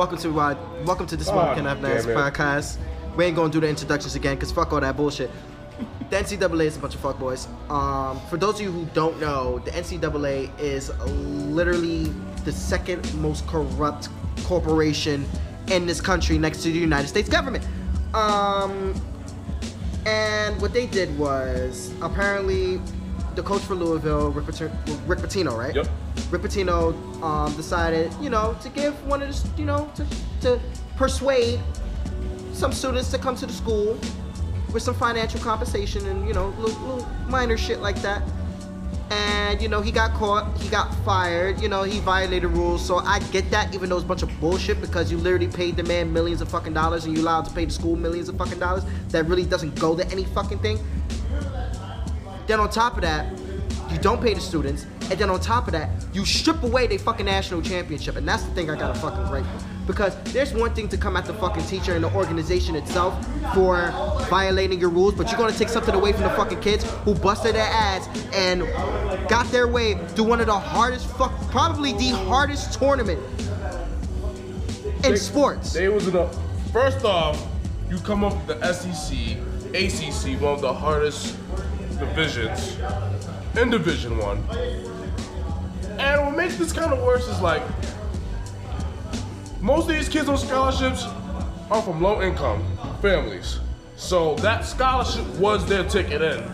Welcome to uh, welcome to this Oh, one Can Have Nice podcast. We ain't gonna do the introductions again because fuck all that bullshit. The NCAA is a bunch of fuckboys. Um, for those of you who don't know, the NCAA is literally the second most corrupt corporation in this country next to the United States government. Um, and what they did was apparently the coach for Louisville, Rick, Pater- Rick Pitino, right? Yep. Rick Pitino um, decided, you know, to give one of the, you know, to, to persuade some students to come to the school with some financial compensation and, you know, little, little minor shit like that. And, you know, he got caught, he got fired, you know, he violated rules. So I get that, even though it's a bunch of bullshit because you literally paid the man millions of fucking dollars and you allowed to pay the school millions of fucking dollars. That really doesn't go to any fucking thing. Then on top of that, you don't pay the students, and then on top of that, you strip away their fucking national championship, and that's the thing I gotta fucking break. Because there's one thing to come at the fucking teacher and the organization itself for violating your rules, but you're gonna take something away from the fucking kids who busted their ass and got their way through one of the hardest fuck, probably the hardest tournament in They- sports. They was in a. First off, you come up with the SEC, ACC, one of the hardest divisions in Division One. And what makes this kind of worse is like most of these kids on scholarships are from low income families. So that scholarship was their ticket in.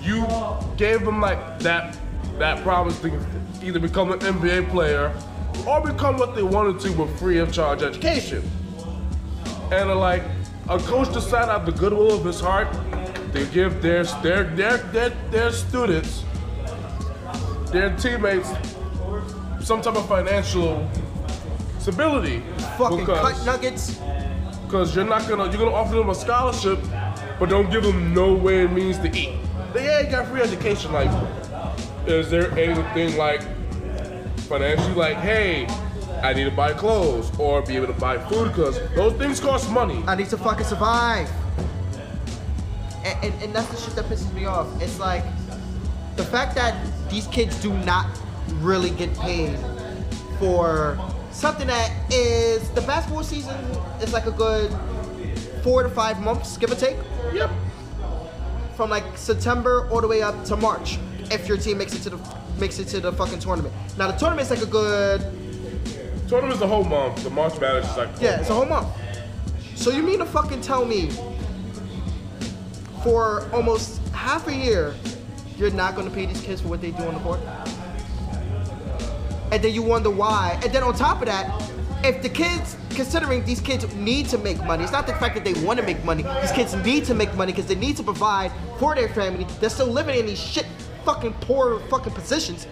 You gave them like that that promise to either become an NBA player or become what they wanted to with free of charge education. And like a coach decided out of the goodwill of his heart to give their their their their, their students, their teammates, some type of financial stability. fucking because- cut nuggets. Cause you're not gonna you're gonna offer them a scholarship, but don't give them no way it means to eat. They ain't got free education. Like, is there anything like financially like, hey, I need to buy clothes or be able to buy food? Cause those things cost money. I need to fucking survive. And, and, and that's the shit that pisses me off. It's like the fact that these kids do not really get paid for something that is the basketball season is like a good four to five months, give or take, Yep. from like September all the way up to March. If your team makes it to the makes it to the fucking tournament. Now the tournament's like a good Tournament's the whole month. The March Madness is like Yeah, it's a whole month. So you mean to fucking tell me for almost half a year you're not gonna pay these kids for what they do on the court? And then you wonder why. And then on top of that, if the kids, considering these kids need to make money, it's not the fact that they want to make money. These kids need to make money because they need to provide for their family. They're still living in these shit fucking poor fucking positions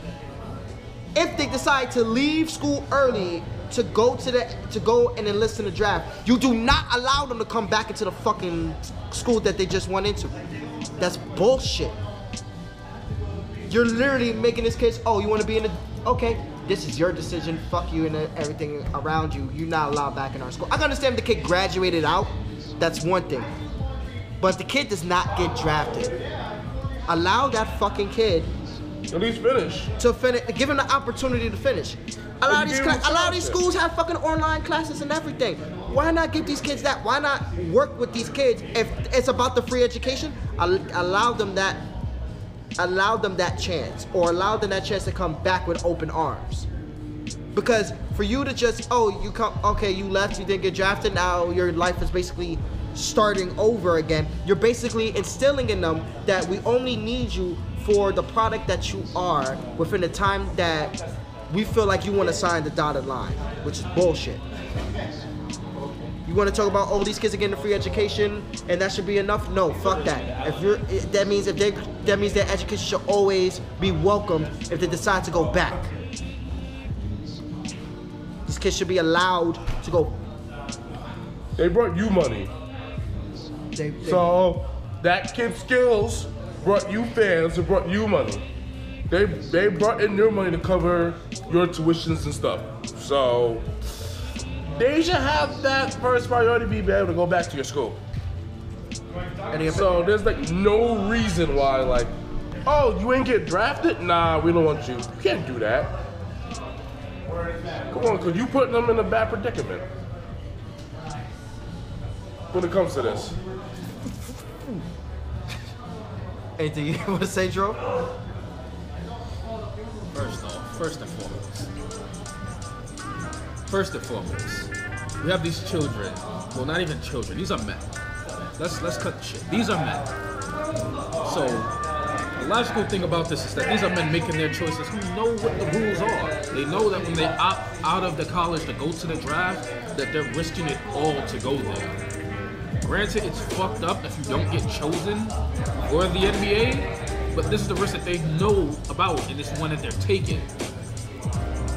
if they decide to leave school early to go to the to go and enlist in the draft, you do not allow them to come back into the fucking school that they just went into. That's bullshit. You're literally making this case, oh, you want to be in the okay, this is your decision. Fuck you and everything around you. You're not allowed back in our school. I can understand if the kid graduated out. That's one thing. But the kid does not get drafted. Allow that fucking kid at least finish. to finish, give him the opportunity to finish. A lot of these, a lot of these schools have fucking online classes and everything. Why not give these kids that? Why not work with these kids if it's about the free education? Allow them that, allow them that chance, or allow them that chance to come back with open arms. Because for you to just, oh, you come, okay, you left, you didn't get drafted, now your life is basically starting over again. You're basically instilling in them that we only need you for the product that you are within the time that we feel like you want to sign the dotted line, which is bullshit. You want to talk about oh these kids are getting a free education and that should be enough? No, fuck that. If you're that means if they that means their education should always be welcomed if they decide to go back. These kids should be allowed to go. They brought you money. They, they- So that kid's skills brought you fans and brought you money. They they brought in your money to cover your tuitions and stuff. So they should have that first priority be able to go back to your school. So there's like no reason why like, oh, you ain't get drafted? Nah, we don't want you. You can't do that. Come on, cause you putting them in a bad predicament. When it comes to this. Anything you want to say, Dro? First off, first and foremost. First and foremost, we have these children. Well, not even children. These are men. Let's let's cut the shit. These are men. So the logical thing about this is that these are men making their choices who know what the rules are. They know that when they opt out of the college to go to the draft, that they're risking it all to go there. Granted, it's fucked up if you don't get chosen for the NBA, but this is the risk that they know about and it's one that they're taking.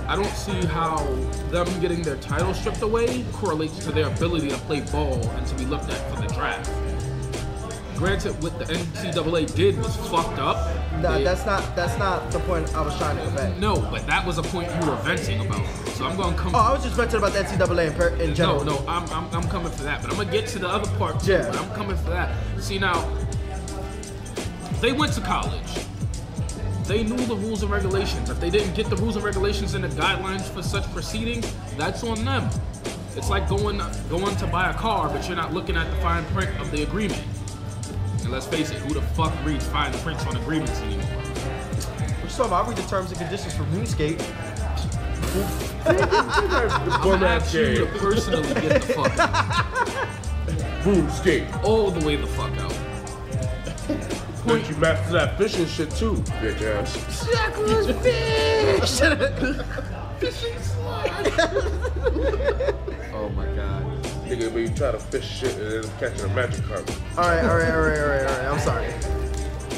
I don't see how them getting their title stripped away correlates to their ability to play ball and to be looked at for the draft. Granted, what the NCAA did was fucked up. Nah, They- that's not that's not the point I was trying to convey. no, but that was a point you were venting about. So I'm gonna come. Oh, I was just venting about the NCAA in, per, in No, general. no, I'm, I'm, I'm coming for that. But I'm gonna get to the other part too. Yeah. But I'm coming for that. See now, they went to college. They knew the rules and regulations. If they didn't get the rules and regulations and the guidelines for such proceedings, that's on them. It's like going going to buy a car, but you're not looking at the fine print of the agreement. And let's face it, who the fuck reads fine prints on agreements anymore? We're talking about I read the terms and conditions for RuneScape. I'm Bum ask you to personally get the fuck out. RuneScape. all the way the fuck out. But you master that fishing shit too, bitch ass. Suckless fish! fishing slut! oh my god. Nigga, but you try to fish shit and then catching a magic carp. All right, all right, all right, all right, all right. I'm sorry.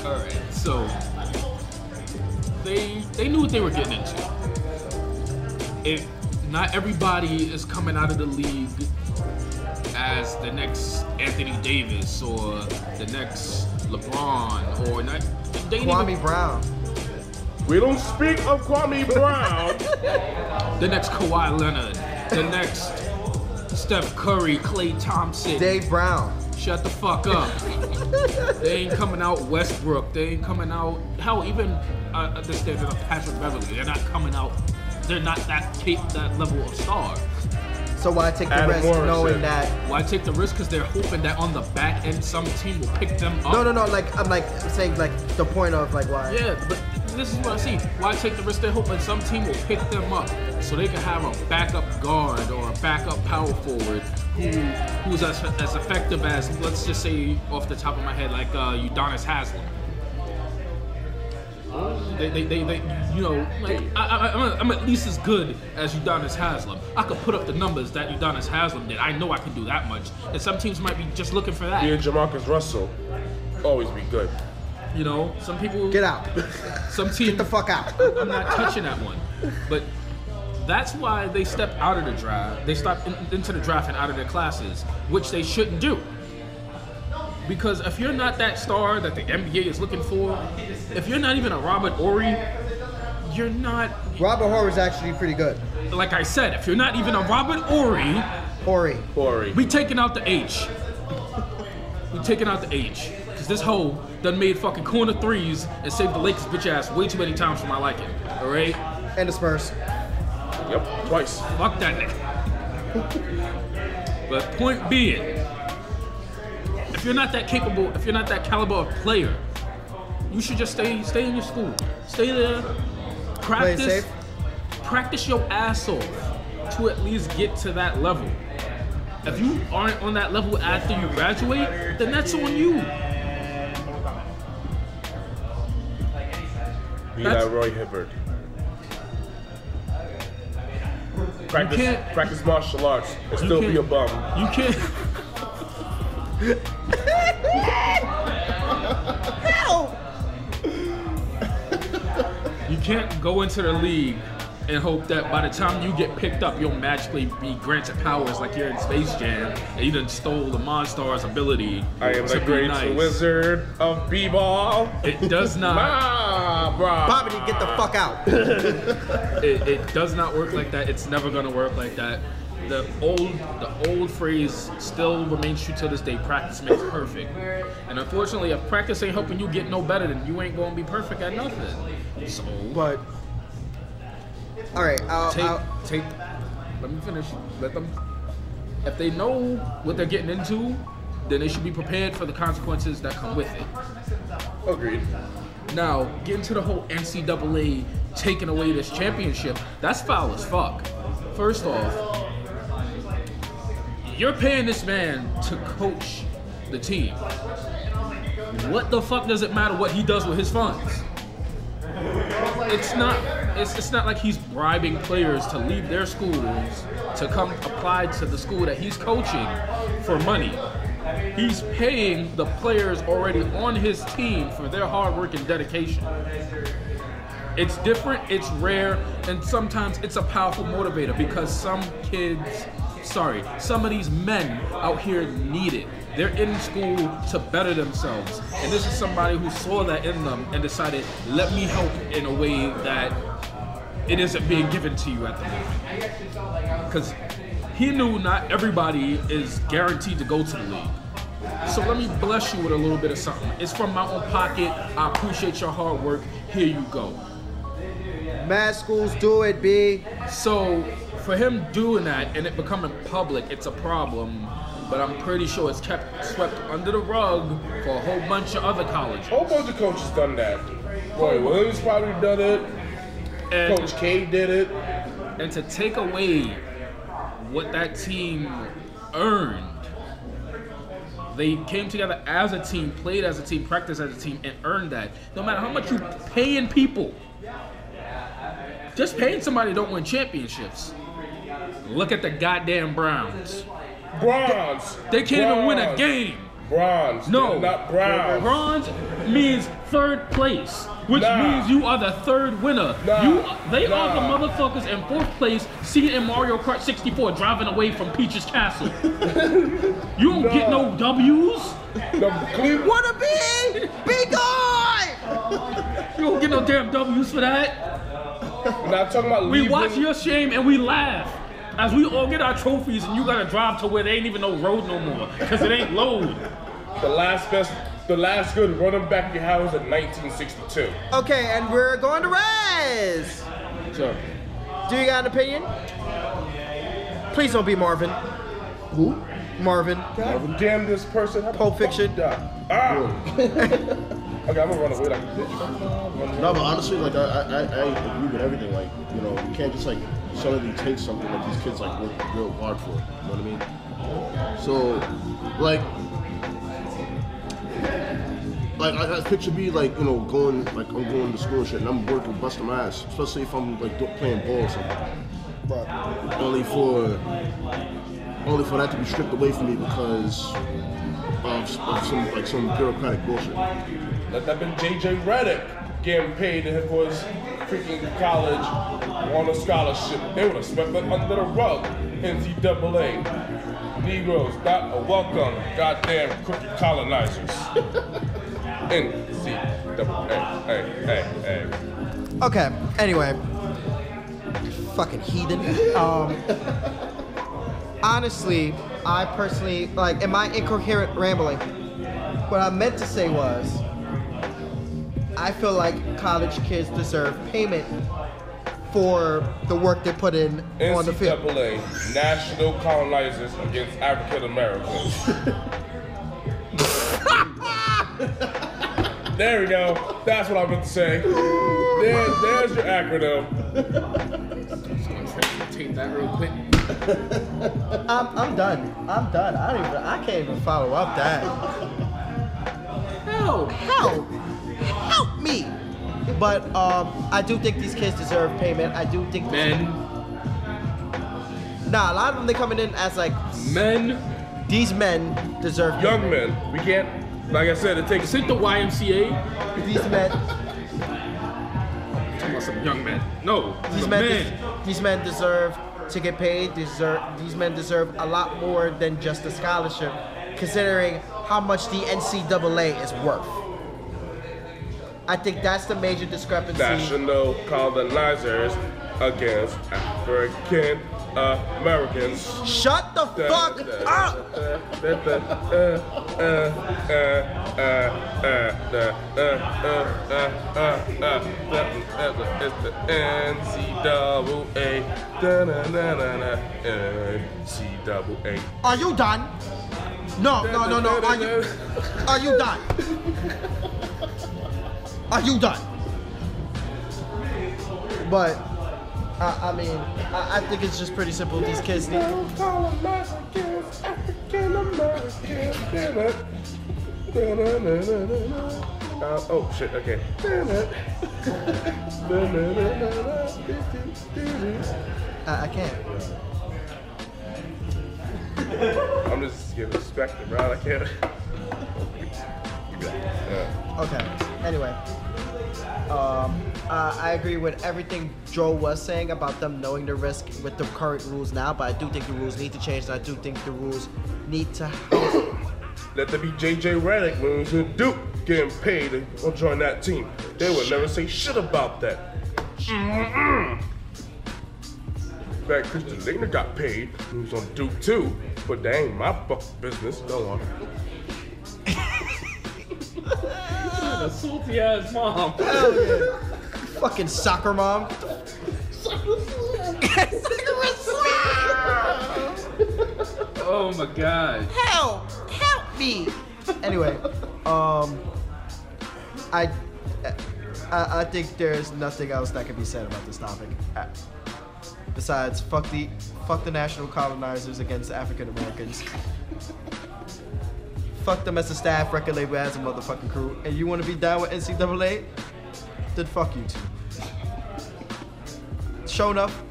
All right, so they they knew what they were getting into. If not everybody is coming out of the league as the next Anthony Davis or the next LeBron or not. They Kwame even, Brown. We don't speak of Kwame Brown. the next Kawhi Leonard, the next Steph Curry, Klay Thompson. Dave Brown. Shut the fuck up. they ain't coming out Westbrook. They ain't coming out. Hell, even uh, the standard of Patrick Beverley. They're not coming out. They're not that that level of star. So why take the Adam risk Morrison. knowing that? Why take the risk? Because they're hoping that on the back end, some team will pick them up. No, no, no. Like I'm like saying like the point of like why. Yeah, but this is what I see. Why take the risk? They're hoping some team will pick them up so they can have a backup guard or a backup power forward who who's as, as effective as, let's just say, off the top of my head, like uh, Udonis Haslem. They, they, they, they, you know, like I, I, I'm, I'm at least as good as Udonis Haslem. I could put up the numbers that Udonis Haslem did. I know I can do that much, and some teams might be just looking for that. Me and Jamarcus Russell always be good. You know, some people Get out. Some teams Get the fuck out. I'm not touching that one. But that's why they step out of the draft. They stop in, into the draft and out of their classes, which they shouldn't do. Because if you're not that star that the NBA is looking for, if you're not even a Robert Ory, you're not. Robert Horry is actually pretty good. Like I said, if you're not even a Robert Ory, Horry. Corey. we taking out the H. We taking out the H. Cause this hoe done made fucking corner threes and saved the Lakers bitch ass way too many times for my liking. Alright? And the Spurs. Yep, twice. Fuck that nigga. But point being, if you're not that capable, if you're not that caliber of player, you should just stay stay in your school. Stay there. Practice safe. practice your ass off to at least get to that level. If you aren't on that level after you graduate, then that's on you. Be That's- that Roy Hibbert. Practice, practice martial arts and still be can't- a bum. You can't You can't go into the league and hope that by the time you get picked up, you'll magically be granted powers like you're in Space Jam and you done stole the Monstar's ability I am to the be great nice. wizard of b-ball. It does not. Ah, brah. Bobby, get the fuck out. It, it does not work like that. It's never gonna work like that. The old the old phrase still remains true to this day. Practice makes perfect. And unfortunately, if practice ain't helping you get no better, then you ain't gonna be perfect at nothing. So But All right, I'll, take I'll, take let me finish let them if they know what they're getting into then they should be prepared for the consequences that come with it Agreed. now getting to the whole ncaa taking away this championship that's foul as fuck first off you're paying this man to coach the team what the fuck does it matter what he does with his funds it's not it's, it's not like he's bribing players to leave their schools to come apply to the school that he's coaching for money. He's paying the players already on his team for their hard work and dedication. It's different, it's rare, and sometimes it's a powerful motivator because some kids, sorry, some of these men out here need it. They're in school to better themselves. And this is somebody who saw that in them and decided, let me help in a way that it isn't being given to you at the moment. Because he knew not everybody is guaranteed to go to the league. So let me bless you with a little bit of something. It's from my own pocket. I appreciate your hard work. Here you go. mad schools do it, B. So for him doing that and it becoming public, it's a problem. But I'm pretty sure it's kept swept under the rug for a whole bunch of other colleges. A whole bunch of coaches done that. Roy Williams probably done it. And, Coach K did it. and to take away what that team earned, they came together as a team, played as a team, practiced as a team, and earned that. No matter how much you paying people, just paying somebody don't win championships. Look at the goddamn Browns. Bronze. They can't even win a game. Bronze. No, They're not bronze. Bronze means third place, which Nah. means you are the third winner. Nah. You, they are the motherfuckers in fourth place, seeing in Mario Kart 64 driving away from Peach's Castle. you don't get no W's. The Cleveland. Wanna be? Be gone! You don't get no damn W's for that. Not talking about We leaving. watch your shame and we laugh. As we all get our trophies and you gotta drive to where there ain't even no road no more. Cause it ain't load. The last best, the last good running back you had was in 1962. Okay, and we're going to Rez. So, Do you got an opinion? Please don't be Marvin. Who? Marvin. God damn this person. How the Pulp Fiction. Ah. okay, I'm gonna run away like a bitch. No, but honestly, like I, I, I agree with everything. Like you know, you can't just like suddenly take something that these kids like work real hard for. You know what I mean? So, like, like I, I picture me like you know going like I'm going to school and shit, and I'm working busting my ass, especially if I'm like playing ball or something. But only for only for that to be stripped away from me because of, of some like some bureaucratic bullshit. Let that been JJ Redick getting paid for his freaking college on a scholarship. They would have swept it under the rug. NCAA. Negroes, not a welcome, goddamn cookie colonizers. NCAA. Hey, hey, hey. Okay, anyway. Fucking heathen. Um, honestly, I personally, like, in my incoherent rambling, what I meant to say was, I feel like college kids deserve payment for the work they put in on the field. NCAA, National Colonizers Against African Americans. there we go. That's what I meant to say. There, there's your acronym. take that real quick. I'm, I'm done. I'm done. I don't even. I can't even follow up that. Hell, Help! Help me! But um, I do think these kids deserve payment. I do think. men, Nah, a lot of them they coming in as like men, these men deserve Young payment. men, we can't. Like I said, it takes. sit the YMCA. These men, Talking about some young men. No, these men, men. des- these men deserve to get paid. Deserve these men deserve a lot more than just a scholarship, considering how much the NCAA is worth. I think that's the major discrepancy. National colonizers against African Americans. Shut the fuck up! It's the NCAA. NCAA. Are you done? No, no, no, no. Are you? Are you done? Are you done? But I, I mean, I, I think it's just pretty simple. These kids need. Uh, oh shit, okay. I, I can't. I'm just getting respect, bro. I can't. Yeah. Okay. Anyway, um, uh, I agree with everything Joe was saying about them knowing the risk with the current rules now, but I do think the rules need to change, and I do think the rules need to. Let there be JJ Redick when he was in Duke getting paid to join that team. They would never say shit about that. In fact, Christian Laettner got paid. He was on Duke too, but that ain't my business. Go on. A salty ass mom. Hell yeah. Fucking soccer mom. Oh my god. help! Help me! Anyway, um, I, I, I think there's nothing else that can be said about this topic. Uh, Besides, fuck the, fuck the national colonizers against African Americans. Fuck them as a staff record label as a motherfucking crew. And you want to be down with NCAA? Then fuck you too. Show enough.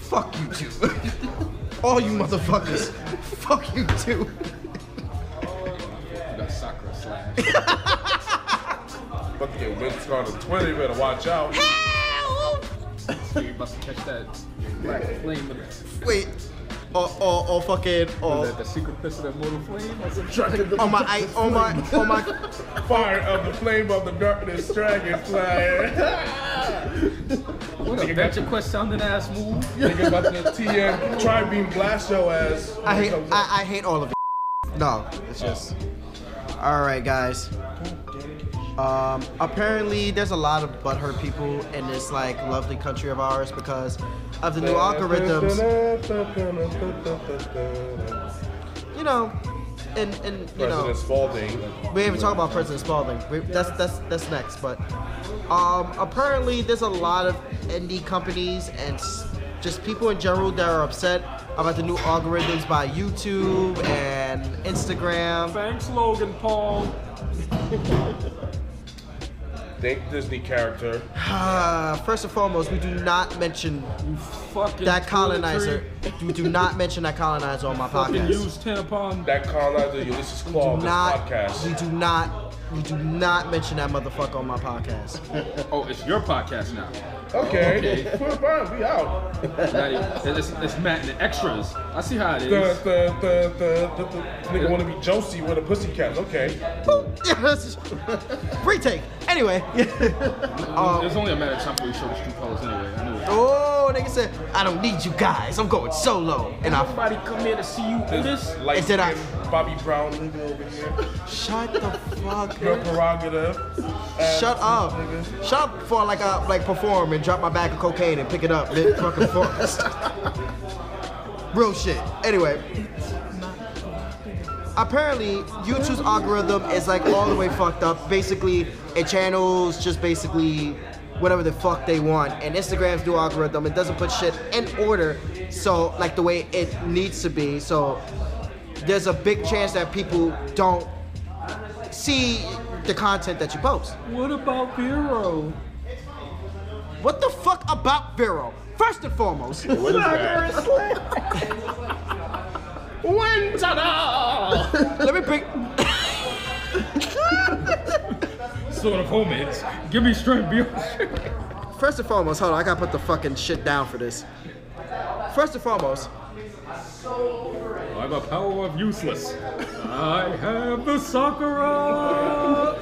Fuck you too. All you motherfuckers. fuck you two. You got soccer slam. About to get Vince on the Twitter. You better watch out. So you about to catch that black flame Wait. Or, or, or fucking, or the, the secret pistol of mortal flame or some shit. on my, I, on my, on my, Fire of the flame of the darkness, dragonfly. What a Venture Quest sounding ass move. Nigga about to TM try beam blast your ass. I hate, I, I hate all of it. No, it's oh. just. All right, guys. Um, apparently, there's a lot of butthurt people in this like lovely country of ours because of the new algorithms. You know, and and you know. President Spalding. We didn't even talk about President Spalding. We, that's that's that's next. But um, apparently, there's a lot of indie companies and just people in general that are upset about the new algorithms by YouTube and Instagram. Thanks, Logan Paul. Think Disney character. Uh, first and foremost, we do not mention Fucking that colonizer. toiletry. We do not mention that colonizer on my Fucking podcast. used tampon. That colonizer Ulysses Klaue Do of this not. podcast. We do not. We do not mention that motherfucker on my podcast. Oh, it's your podcast now. Okay. Okay. We're fine. We out. Not even- It's, it's Matt and the extras. I see how it The, is. the, the, the, the, the nigga wanna be Josie with a pussycat. Okay. Yeah, that's retake. Anyway. Um, There's only a matter of time before you show the true colors anyway. I knew it. Oh, nigga said, I don't need you guys. I'm going solo. And I Nobody come here to see you do this. Light Is it a- skinned Bobby Brown nigga over here. shut the fuck Your prerogative. Shut up. Shut up before like I like perform and drop my bag of cocaine and pick it up mid fucking forest. Real shit. Anyway. Apparently, YouTube's algorithm is like all the way fucked up. Basically, it channels just basically whatever the fuck they want. And Instagram's new algorithm, it doesn't put shit in order, so like the way it needs to be. So there's a big chance that people don't see the content that you post. What about Vero? What the fuck about Vero? First and foremost, What is that? When ta-da! let me bring. Sort of homemades. Give me strength, Vero. First and foremost, hold on, I gotta put the fucking shit down for this. First and foremost, By the power of useless, I have the Sakura.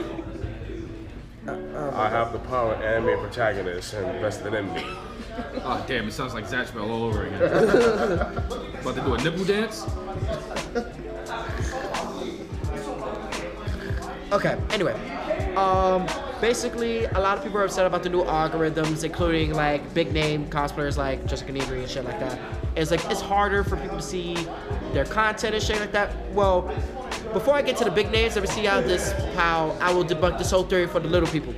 I have the power of anime protagonist and invested in me. Oh damn, it sounds like Zatch Bell all over again. About to do a nipple dance? Okay, anyway. Um, basically, a lot of people are upset about the new algorithms, including like big name cosplayers like Jessica Negri and shit like that. It's like it's harder for people to see their content and shit like that. Well, before I get to the big names, let me see how this how I will debunk this whole theory for the little people.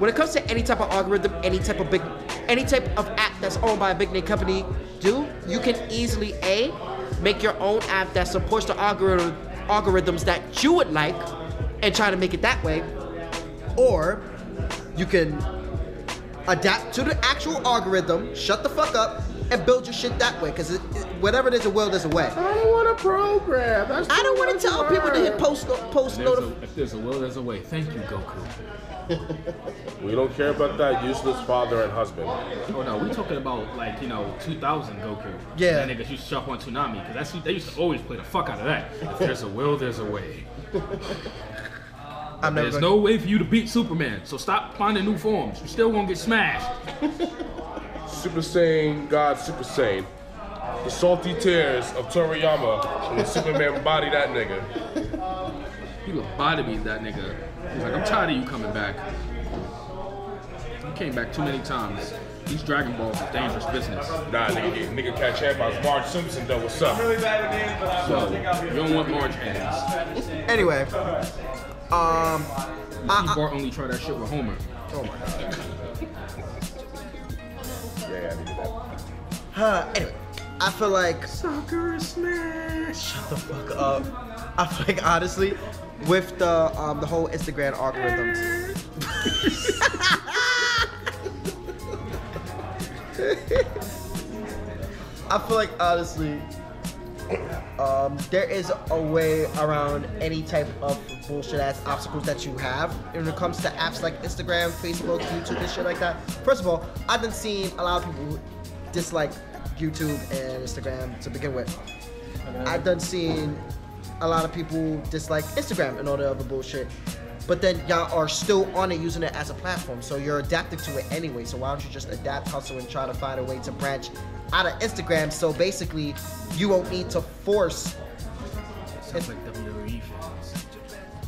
When it comes to any type of algorithm, any type of big, any type of app that's owned by a big name company, do you can easily a make your own app that supports the algorithm algorithms that you would like, and try to make it that way, or you can adapt to the actual algorithm, shut the fuck up, and build your shit that way. Because whatever there's a will, there's a way. I don't want to program. That's I don't want to much tell people to hit post post There's a, notif- if there's a will, there's a way. Thank you, Goku. We don't care about that useless father and husband. Oh no, we're talking about like you know 2000 Goku. Yeah. That niggas used to shop on Toonami because that's they used to always play the fuck out of that. If there's a will, there's a way. I'm never There's gonna- no way for you to beat Superman, so stop finding new forms. You're still gonna get smashed. Super Saiyan God Super Saiyan. The salty tears of Toriyama when Superman body that nigga. He was body beat that nigga. He's like, I'm tired of you coming back. You came back too many times. These Dragon Balls is dangerous business. Nah, nigga, nigga catch hand by Marge Simpson though. What's up? So you don't want Marge hands. Anyway, um, Steve Bart only try that shit with Homer. Yeah, I needed that. uh, anyway, I feel like Soccer smash. shut the fuck up. I feel like honestly, with the um the whole Instagram algorithms. I feel like honestly, um, there is a way around any type of bullshit ass obstacles that you have when it comes to apps like Instagram, Facebook, YouTube, and shit like that. First of all, I've been seeing a lot of people dislike YouTube and Instagram to begin with. I've done seen a lot of people dislike Instagram and all the other bullshit. But then y'all are still on it using it as a platform. So you're adapting to it anyway. So why don't you just adapt, hustle, and try to find a way to branch out of Instagram so basically you won't need to force Sounds like WWE.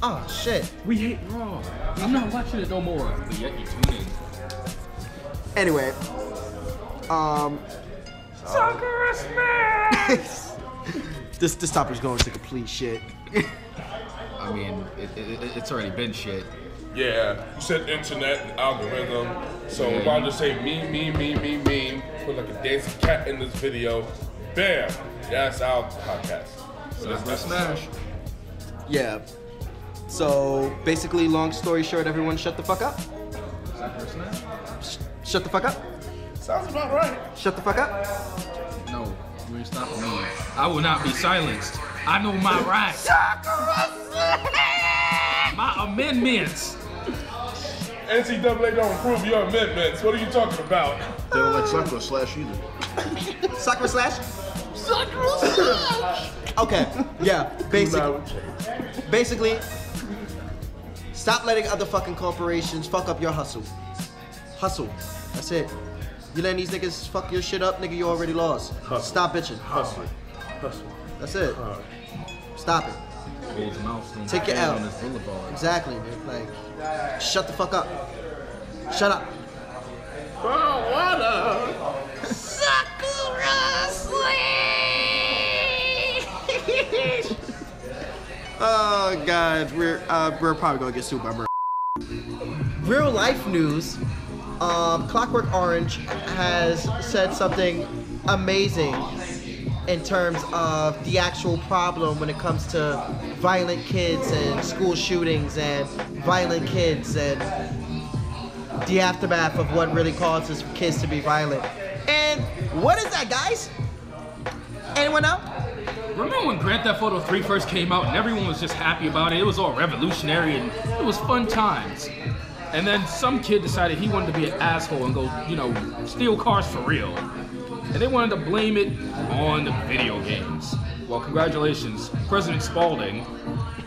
Oh shit. We hate Raw. I'm not watching it no more. But yet you tune in. Anyway. Um Soccer smash. this this topic's going to complete shit. I mean, it, it, it- it's already been shit. Yeah, you said internet algorithm, so if I just say me, me, me, me, me, put like a dancing cat in this video, bam, that's our podcast. So that's smash. Yeah. So basically, long story short, everyone shut the fuck up. Soccer smash. Shut the fuck up. Sounds about right. Shut the fuck up. No, you ain't stopping me. I will not be silenced. I know my rights. SOCKRA slash My amendments. NCAA don't approve your amendments. What are you talking about? They don't like soccer slash either. Soccer slash. Soccer slash. Okay. Yeah. Basically. basically, stop letting other fucking corporations fuck up your hustle. Hustle. That's it. You letting these niggas fuck your shit up, nigga, you already lost. Stop bitching. Hustle. Hustle. That's it. Stop it. His mouth don't Take your L. on his boulevard. Exactly, man. Like, shut the fuck up. Shut up. Oh god, we're uh, we're probably gonna get sued by Mer- Real life news. Um, Clockwork Orange has said something amazing in terms of the actual problem when it comes to violent kids and school shootings and violent kids and the aftermath of what really causes kids to be violent. And what is that, guys? Anyone know? Remember when Grand Theft Auto 3 first came out and everyone was just happy about it? It was all revolutionary and it was fun times. And then some kid decided he wanted to be an asshole and go, you know, steal cars for real. And they wanted to blame it on the video games. Well, congratulations, President Spaulding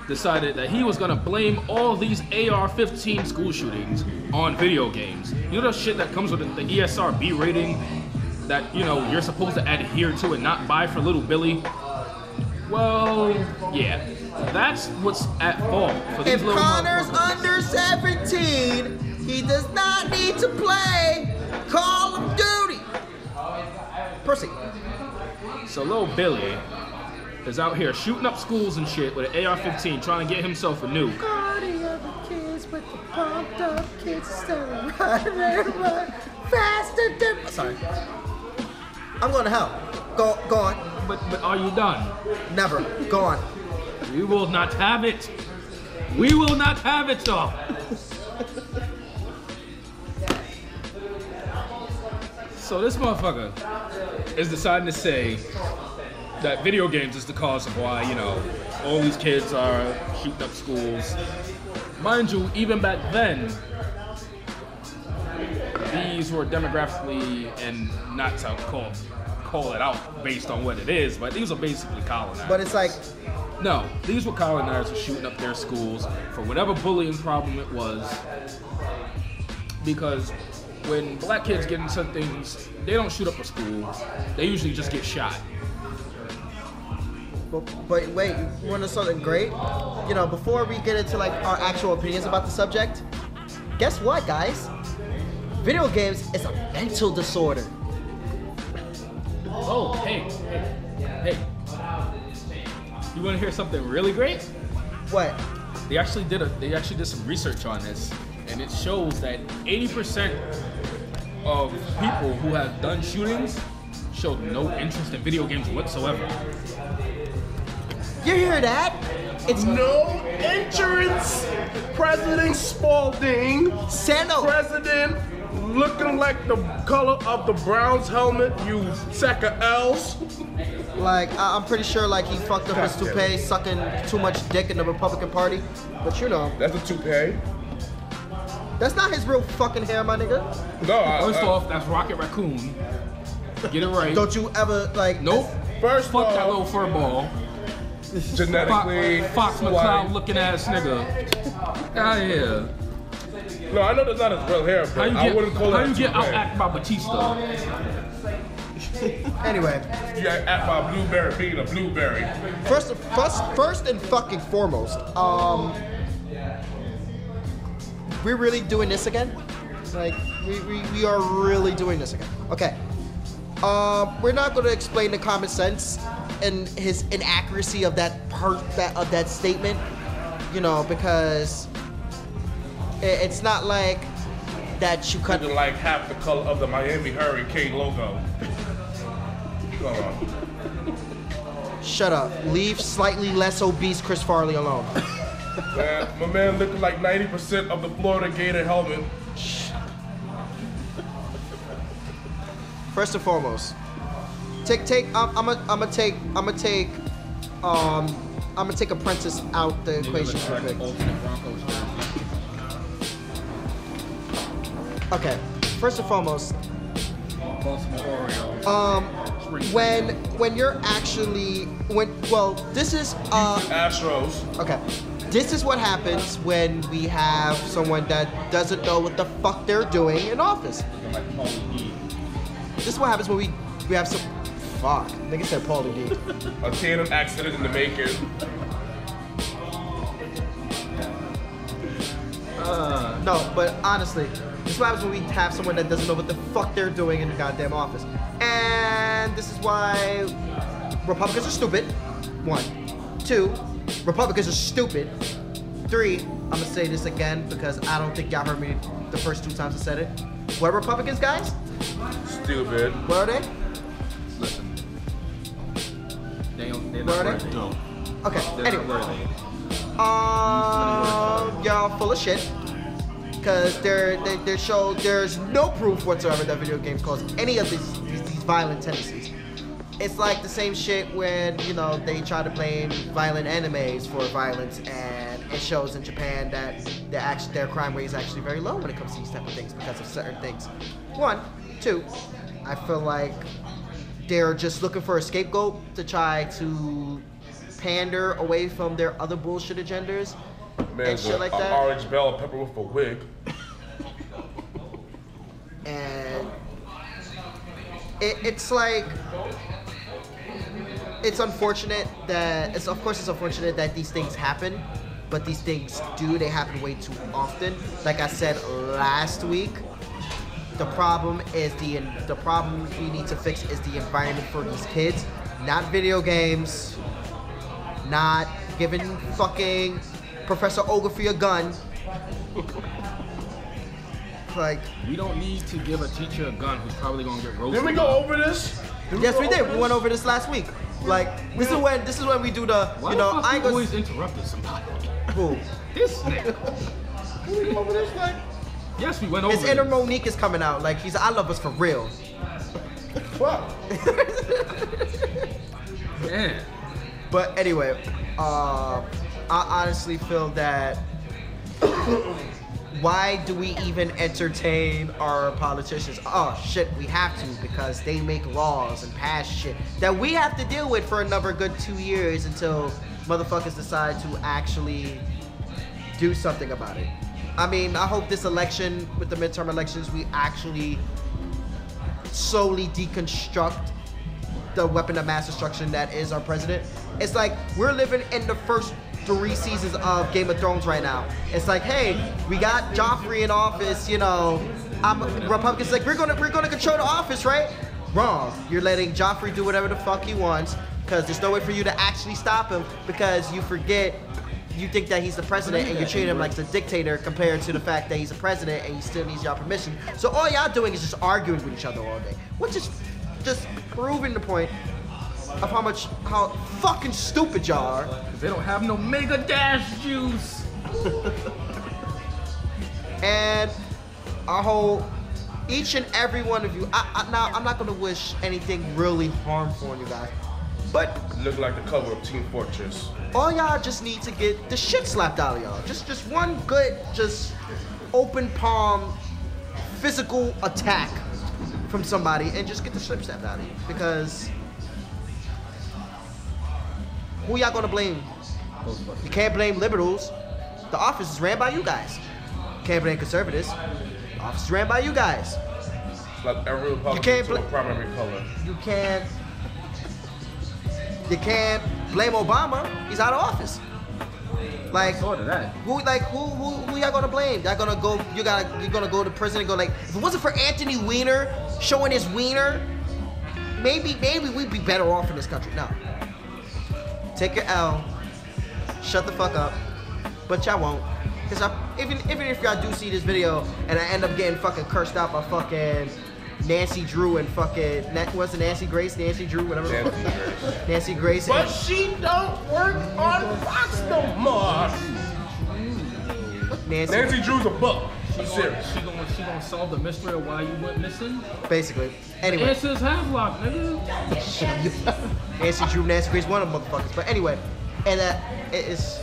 decided that he was gonna blame all these AR-15 school shootings on video games. You know the shit that comes with the ESRB rating that you know you're supposed to adhere to and not buy for little Billy. Well, yeah, that's what's at fault for these If little Connor's motherfuckers. under 17, he does not need to play Call of Duty. Percy. So little Billy is out here shooting up schools and shit with an AR-15, trying to get himself a new. Party of the kids with the pumped up kids still run, run faster than. Sorry. I'm going to hell. Go, go on. But but are you done? Never. Go on. We will not have it. We will not have it, though. so this motherfucker is deciding to say that video games is the cause of why, you know, all these kids are shooting up schools. Mind you, even back then, these were demographically and not so call call it out based on what it is, but these are basically colonizers. But it's like, No, these were colonizers shooting up their schools for whatever bullying problem it was. Because when black kids get into things, they don't shoot up a school. They usually just get shot. but, but wait, you want to something great? You know, before we get into like our actual opinions about the subject, guess what, guys? Video games is a mental disorder. Oh, hey, hey, hey. You want to hear something really great? What? They actually did a they actually did some research on this, and it shows that 80% of people who have done shootings showed no interest in video games whatsoever. You hear that? It's No entrance. President Spalding. Sando. President looking like the color of the Browns helmet, you sack of L's. Like, I- I'm pretty sure like he fucked up his toupee, sucking too much dick in the Republican Party. But you know, That's a toupee. that's not his real fucking hair, my nigga. No, I, First I- off, that's Rocket Raccoon. Get it right. Don't you ever like? Nope. First Fuck that off, little fur ball. genetically. Fox, Fox white. McCloud looking ass nigga. Ah yeah. No, I know that's not his real hair, How but you I get wouldn't call how that you get toupee. out act by Batista? Anyway, You got at my blueberry being a blueberry. first, first, first and fucking foremost, um, we're really doing this again. Like, we, we, we are really doing this again. Okay. Um, we're not going to explain the common sense and his inaccuracy of that part that of that statement, you know, because it, it's not like that you cut. Looking like half the color of the Miami Hurricane logo. Go on. Shut up. Leave slightly less obese Chris Farley alone. Man, my man looking like 90% of the Florida Gator helmet. First and foremost, take take. I'm I'm gonna I'm gonna take I'm gonna take um I'm gonna take Apprentice out the equation real Okay. First and foremost, um, when when you're actually when well this is uh Astros. okay. This is what happens when we have someone that doesn't know what the fuck they're doing in office. This is what happens when we we have some fuck. Nigga said Paulie D. A tandem accident in the making. No, but honestly, this happens when we have someone that doesn't know what the fuck they're doing in the goddamn office. And this is why Republicans are stupid. One. Two, Republicans are stupid. Three, I'm gonna say this again because I don't think y'all heard me the first two times I said it. What are Republicans, guys? Stupid. What are they? Listen. They don't, they're Where not are they? No. Okay, They're anyway. Um, y'all full of shit. Cause there, they, they show there's no proof whatsoever that video games cause any of these, these these violent tendencies. It's like the same shit when you know they try to blame violent animes for violence, and it shows in Japan that their act- their crime rate is actually very low when it comes to these type of things because of certain things. One, two, I feel like they're just looking for a scapegoat to try to pander away from their other bullshit agendas and shit like that. orange bell pepper with a wig. and it, it's like it's unfortunate that it's of course it's unfortunate that these things happen but these things do they happen way too often like i said last week the problem is the the problem we need to fix is the environment for these kids not video games not giving fucking professor ogilvy a gun like We don't need to give a teacher a gun who's probably gonna get roasted. Didn't we go over this? Did Yes, go we did. We went over this last week. Like this is when this is when we do the Why you know the I you ain't gonna always interrupting somebody? Who? This nigga. We went over this like Yes, we went over. His inner this. Monique is coming out. Like he's I love us for real. fuck. Man. But anyway, uh, I honestly feel that why do we even entertain our politicians? Oh shit, we have to because they make laws and pass shit that we have to deal with for another good two years until motherfuckers decide to actually do something about it. I mean, I hope this election with the midterm elections we actually solely deconstruct the weapon of mass destruction that is our president. It's like we're living in the first three seasons of Game of Thrones right now. It's like, hey, we got Joffrey in office, you know. I'm Republicans like we're gonna we're gonna control the office, right? Wrong. You're letting Joffrey do whatever the fuck he wants because there's no way for you to actually stop him because you forget you think that he's the president and you treat him like a dictator compared to the fact that he's a president and he still needs your permission. So all y'all doing is just arguing with each other all day, which is just proving the point of how much how fucking stupid y'all are. Cause they don't have no mega dash juice. And I hope each and every one of you. I, I, now I'm not gonna wish anything really harmful on you guys, but Look like the cover of Team Fortress. all y'all just need to get the shit slapped out of y'all. Just just one good, just open palm physical attack from somebody and just get the shit slapped out of you. Because who y'all gonna blame? You can't blame liberals. The office is ran by you guys. Can't blame conservatives. The office is ran by you guys. Like every Republican can't to a bl- primary color. You can't. You can't blame Obama. He's out of office. Like Sort of that. who like who who who y'all gonna blame? Y'all gonna go you gotta you're gonna go to prison and go like if it wasn't for Anthony Weiner showing his wiener, maybe maybe we'd be better off in this country. No. Take your L. Shut the fuck up. But y'all won't. Cause I, even even if y'all do see this video and I end up getting fucking cursed out by fucking Nancy Drew and fucking Na- what's it Nancy Grace, Nancy Drew, whatever. the Nancy Grace. Nancy Grace. But and- she don't work on Fox no more. Nancy, Nancy Drew's a book. She I'm gonna, serious. she gonna she gonna solve the mystery of why you went missing. basically. Anyway. answer is Havelock, nigga. Nancy Drew, Nancy Grace, one of them motherfuckers. But anyway, and uh, it is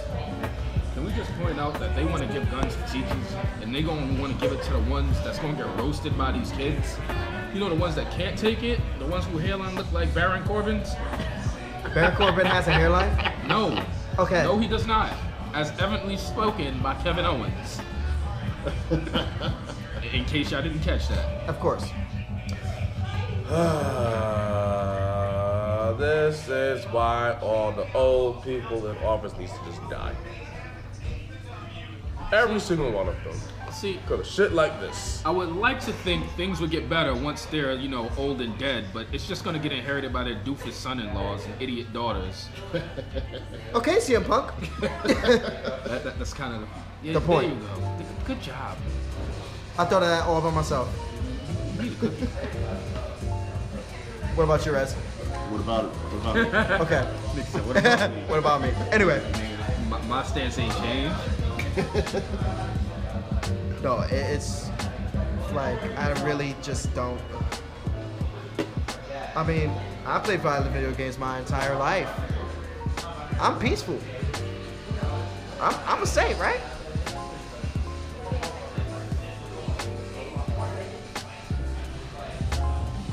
Can we just point out that they want to give guns to teachers, and they gonna want to give it to the ones that's gonna get roasted by these kids? You know the ones that can't take it, the ones who hairline look like Baron Corbin's. Baron Corbin has a hairline. No. Okay. No, he does not. As evidently spoken by Kevin Owens. In case y'all didn't catch that. Of course. Uh, this is why all the old people in office needs to just die. Every single one of them. See, Cause of shit like this. I would like to think things would get better once they're, you know, old and dead, but it's just gonna get inherited by their doofus son-in-laws and idiot daughters. Okay, CM Punk. That, that, that's kind of yeah, The point. You go. Good- Good job. I thought of that all by myself. You need a cookie. What about you, Rez? What about it? What about it? Okay. What about me? what about me? Anyway, My, my stance ain't changed. No, it, it's like I really just don't. I mean, I played violent video games my entire life. I'm peaceful. I'm, I'm a saint, right?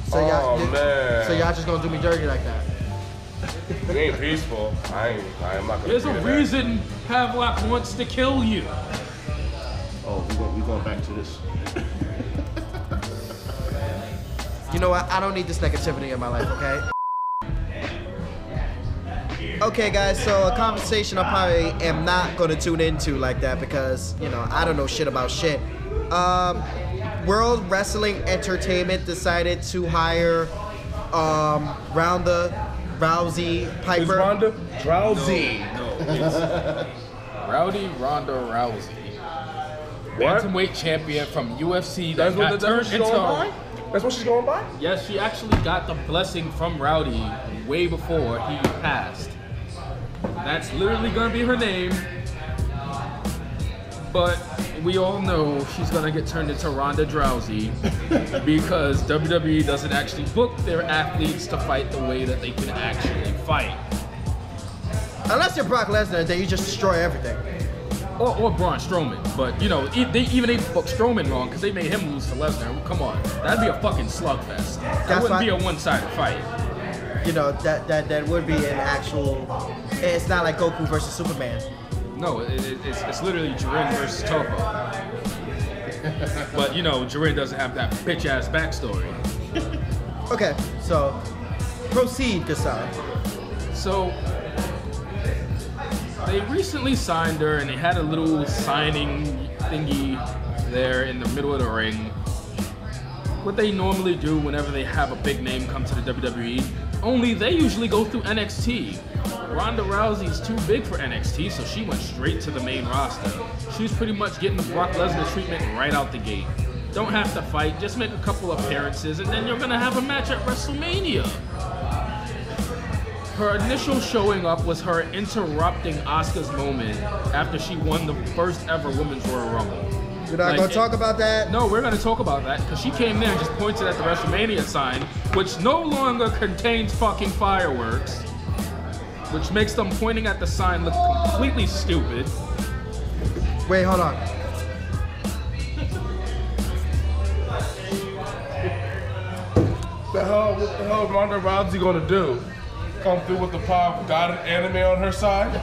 So y'all, Oh, man. so y'all just gonna do me dirty like that? It ain't peaceful. I ain't. I'm not gonna. There's a do that. reason Pavlok wants to kill you. Oh, we going we going back to this. You know what? I don't need this negativity in my life, okay? Okay, guys, so a conversation I probably am not gonna tune into like that because, you know, I don't know shit about shit. Um, World Wrestling Entertainment decided to hire um, Ronda Rousey Is Piper. Ronda drowsy? No, it's Rowdy Ronda Rousey. What? Bantamweight champion from UFC that That's what, got that's what turned she's into. going by. That's what she's going by. Yes, she actually got the blessing from Rowdy way before he passed. That's literally gonna be her name. But we all know she's gonna get turned into Ronda Drowsy because WWE doesn't actually book their athletes to fight the way that they can actually fight. Unless you're Brock Lesnar, then you just destroy everything. Or, or Braun Strowman, but you know, e- they, even they booked Strowman wrong because they made him lose to Lesnar. Come on, that'd be a fucking slugfest. That That's wouldn't why- be a one-sided fight. You know, that, that, that would be an actual. It's not like Goku versus Superman. No, it, it, it's, it's literally Jiren versus Toppo. but you know, Jiren doesn't have that bitch ass backstory. Okay, so proceed, Gassan. So they recently signed her, and they had a little signing thingy there in the middle of the ring. What they normally do whenever they have a big name come to the WWE, only they usually go through NXT. Ronda Rousey's too big for NXT, so she went straight to the main roster. She's pretty much getting the Brock Lesnar treatment right out the gate. Don't have to fight, just make a couple appearances, and then you're gonna have a match at WrestleMania. Her initial showing up was her interrupting Asuka's moment after she won the first ever Women's Royal Rumble. We're not Like, gonna talk about that. No, we're gonna talk about that because she came there and just pointed at the WrestleMania sign, which no longer contains fucking fireworks, which makes them pointing at the sign look completely stupid. Wait, hold on. The hell, what the hell is Ronda Rousey gonna do? Come through with the power of God and anime on her side?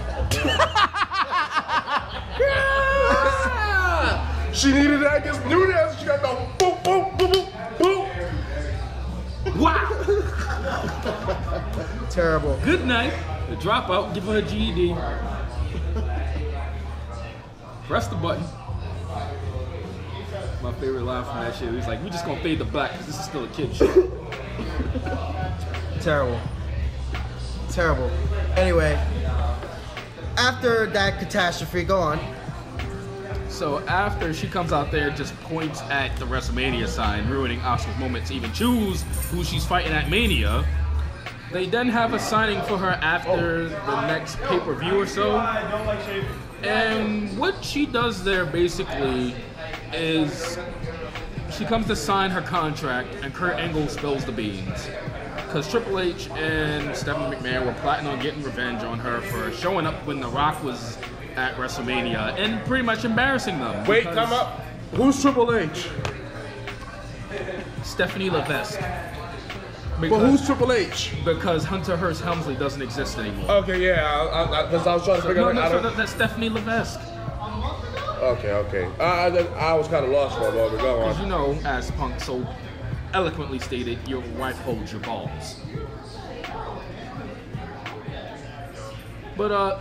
Yeah! She needed that against Nunes. She got the boom, boom, boom, boom, boom. Wow! Terrible. Good night. The dropout, give her a GED. Press the button. My favorite line from that shit. He's like, we just gonna fade the black because this is still a kid shit. Terrible. Terrible. Anyway, after that catastrophe, go on. So after she comes out there, just points at the WrestleMania sign, ruining Asuka's moment to even choose who she's fighting at Mania. They then have a signing for her after the next pay-per-view or so. And what she does there basically is she comes to sign her contract, and Kurt Angle spills the beans. Because Triple H and Stephanie McMahon were plotting on getting revenge on her for showing up when The Rock was at WrestleMania and pretty much embarrassing them. Wait, because come up. Who's Triple H? Stephanie Levesque. But who's Triple H? because Hunter Hearst Helmsley doesn't exist anymore. Okay, yeah, because I, I, 'cause I was trying to figure no, out. no, I so that, that's Stephanie Levesque. Okay, okay. I, I, I was kind of lost for a moment. Go Because on. you know, as Punk so eloquently stated, your wife holds your balls. But uh,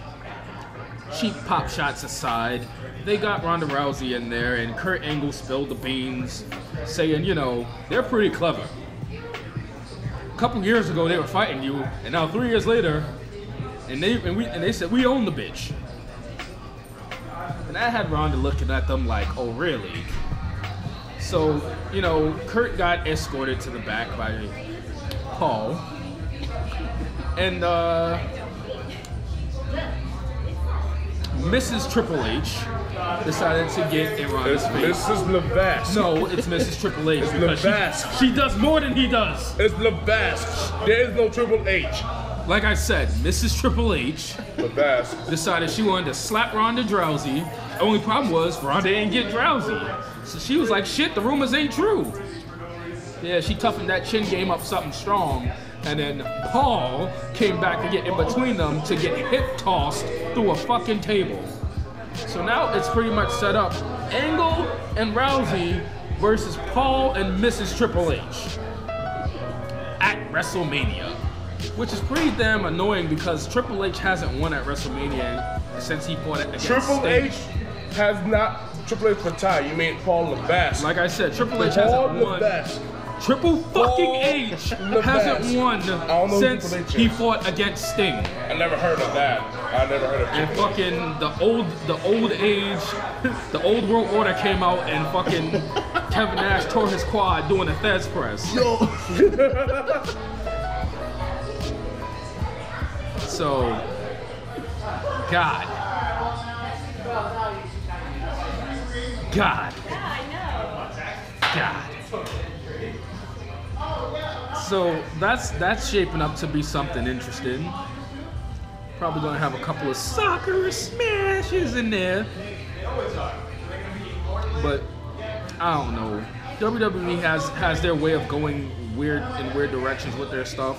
cheap pop shots aside, they got Ronda Rousey in there, and Kurt Angle spilled the beans, saying, you know, they're pretty clever. A couple years ago, they were fighting you, and now three years later, and they and we and they said we own the bitch. And I had Ronda looking at them like, oh really? So, you know, Kurt got escorted to the back by Paul. And uh Mrs. Triple H decided to get in Ronda's face. Mrs. Levesque. No, it's Mrs. Triple H. It's because she- She, does more than he does. It's Levesque. There is no Triple H. Like I said, Mrs. Triple H Levesque. decided she wanted to slap Ronda drowsy. Only problem was Ronda didn't get drowsy. So she was like, shit, the rumors ain't true. Yeah, she toughened that chin game up something strong. and then Paul came back to get in between them to get hip tossed through a fucking table. So now it's pretty much set up Angle and Rousey versus Paul and Mrs. Triple H at WrestleMania. Which is pretty damn annoying because Triple H hasn't won at WrestleMania since he fought it against Triple Sting. H has not. Triple H retired. You mean Paul the Best? Like I said, Triple H Paul hasn't the won. Best. Triple fucking Paul H hasn't won I don't know who since he fought against Sting. I never heard of that. I never heard of And Triple H. fucking the old the old age, the old world order came out and fucking Kevin Nash tore his quad doing a Thesz press. Yo, So God. God. God. So that's that's shaping up to be something interesting. Probably gonna have a couple of soccer smashes in there. But I don't know. WWE has has their way of going weird in weird directions with their stuff.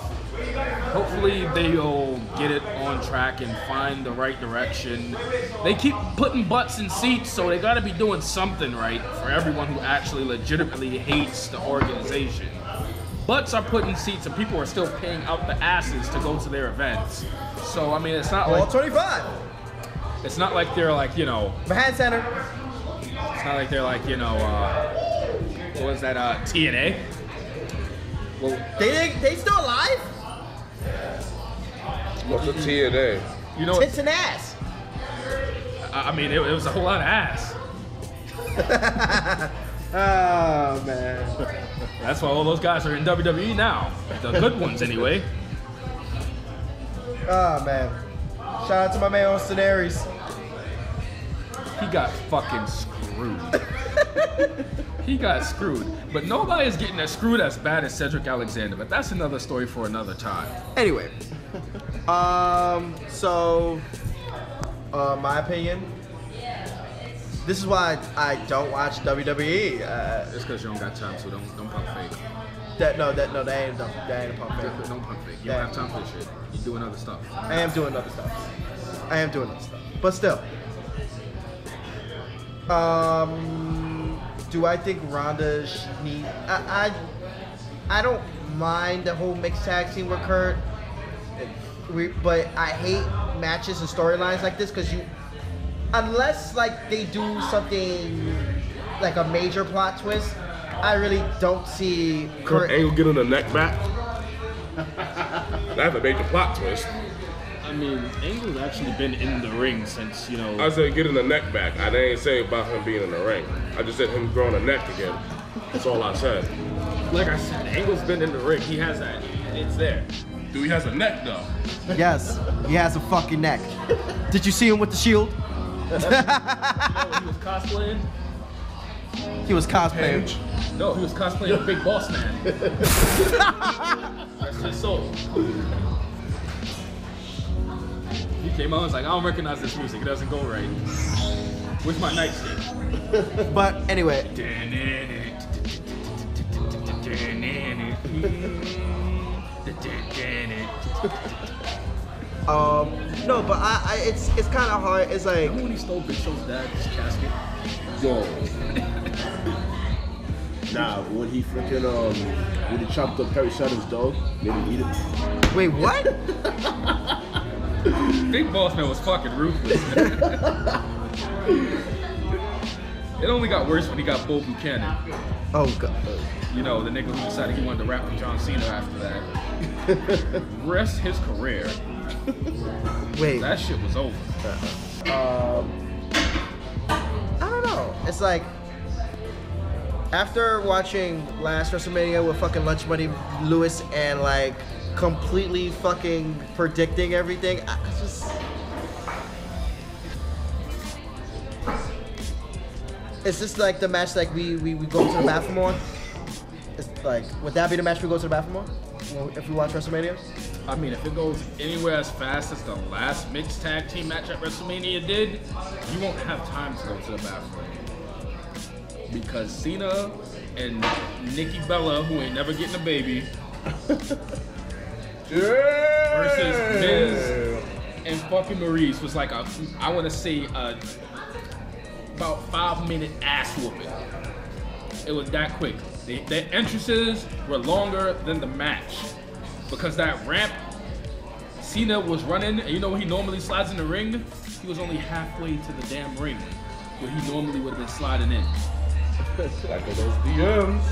Hopefully they'll get it on track and find the right direction. They keep putting butts in seats, so they gotta be doing something right for everyone who actually legitimately hates the organization. Butts are put in seats and people are still paying out the asses to go to their events. So I mean it's not All like 25. it's not like they're like, you know, Behind center. it's not like they're like, you know, uh, what was that, uh, TNA? Well, They they, they still alive? What's a TNA? you know, Tits and ass. I I mean, it, it was a whole lot of ass. Oh man. That's why all those guys are in WWE now. The good ones, anyway. Oh man. Shout out to my man Austin Aries. He got fucking screwed. he got screwed. But nobody is getting as screwed as bad as Cedric Alexander. But that's another story for another time. Anyway. Um so uh my opinion. This is why I don't watch WWE. Uh, It's because you don't got time, so don't don't pump fake. that no, that no, that ain't that ain't a pump fake. Don't pump fake. You don't have time for this shit. You're doing other stuff. I am doing other stuff. I am doing other stuff. But still. Um, do I think Ronda need? I, I, I don't mind the whole mixed tag team with Kurt. We, but I hate matches and storylines like this because you, unless like they do something like a major plot twist, I really don't see Kurt Angle getting a neck back. That's a major plot twist. I mean, Angle's actually been in the ring since, you know. I said getting the neck back. I didn't say about him being in the ring. I just said him growing a neck again. That's all I said. Like I said, Angle's been in the ring. He has that. It's there. Dude, he has a neck though. Yes, he has a fucking neck. Did you see him with the shield? You know, when he was cosplaying. He was cosplaying. Page. No, he was cosplaying a Big Boss Man. That's his soul. He came out and was like, I don't recognize this music. It doesn't go right. With my nightstick? But anyway, um, no, but I, I it's it's kind of hard. It's like Remember when he stole Big Show's dad's casket? yo. nah, when he freaking um, when he chopped up Perry Saturn's dog, made him eat it. wait, what? Big Boss Man was fucking ruthless. it only got worse when he got Bull Buchanan. Oh god. You know, the nigga who decided he wanted to rap with John Cena after that. Rest his career. Wait. That shit was over. um, I don't know. It's like after watching last WrestleMania with fucking Lunch Money Lewis and like completely fucking predicting everything, I I just. Is this like the match like we, we, we go to the bathroom on? It's like would that be the match we go to the bathroom on? When- If we watch WrestleMania? I mean, if it goes anywhere as fast as the last mixed tag team match at WrestleMania did, you won't have time to go to the bathroom. Because Cena and Nikki Bella, who ain't never getting a baby, Yeah. Versus Miz. and fucking Maurice was like a, I want to say a about five minute ass whooping. It was that quick. The, the entrances were longer than the match because that ramp Cena was running, and you know when he normally slides in the ring, he was only halfway to the damn ring where he normally would have been sliding in. Like those DMs.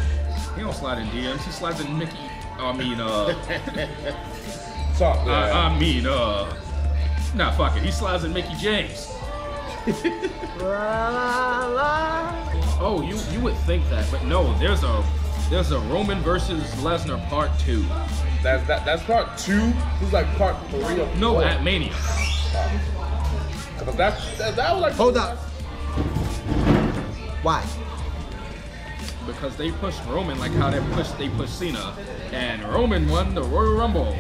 He don't slide in DMs. He slides in Mickie. I mean, uh, Talk. I, I mean, uh, nah, fuck it. He slides in Mickie James. La, la, la. Oh, you you would think that, but no. There's a there's a Roman versus Lesnar part two. That's that. That's part two. This is like part three of No, four. at Mania. Cause that's that, that was like. Hold up. Why? Because they pushed Roman like how they pushed they pushed Cena, and Roman won the Royal Rumble.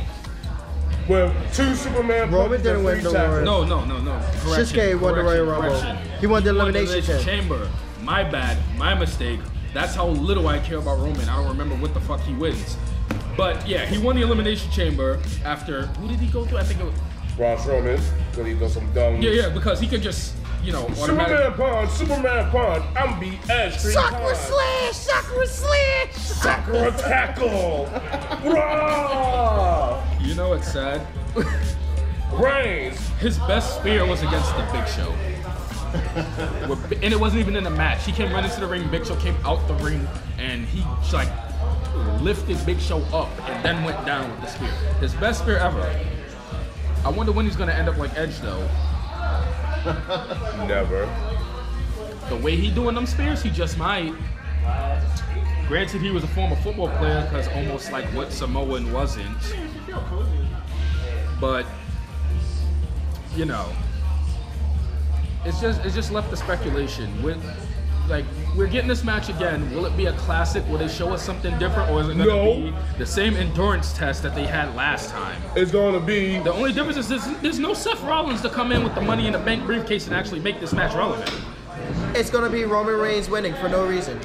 With two Superman. Roman punches didn't win the tackles. Royal- No, no, no, no. Correction, Shinsuke won the Royal Rumble. correction. He won the Elimination Elimination Chamber. Chamber. My bad, my mistake. That's how little I care about Roman. I don't remember what the fuck he wins. But yeah, he won the Elimination Chamber after who did he go through? I think it was Braun Strowman. Cause he does some dumb. yeah, yeah, because he could just you know Superman automatically. punch, Superman punch. I'm beat Edge three slash, Sakura slash. Sakura tackle. Raw. You know what's sad? Reigns. His best spear was against the Big Show. And it wasn't even in the match. He came running to the ring. Big Show came out the ring, and he like lifted Big Show up and then went down with the spear. His best spear ever. I wonder when he's gonna end up like Edge though. Never. The way he doing them spears, he just might. Granted, he was a former football player, because almost like what Samoan wasn't. But you know, it's just it's just left the speculation. With like we're getting this match again. Will it be a classic? Will they show us something different, or is it gonna No. be the same endurance test that they had last time? It's gonna be The only difference is there's, there's no Seth Rollins to come in with the money in the bank briefcase and actually make this match relevant. It's gonna be Roman Reigns winning for no reason.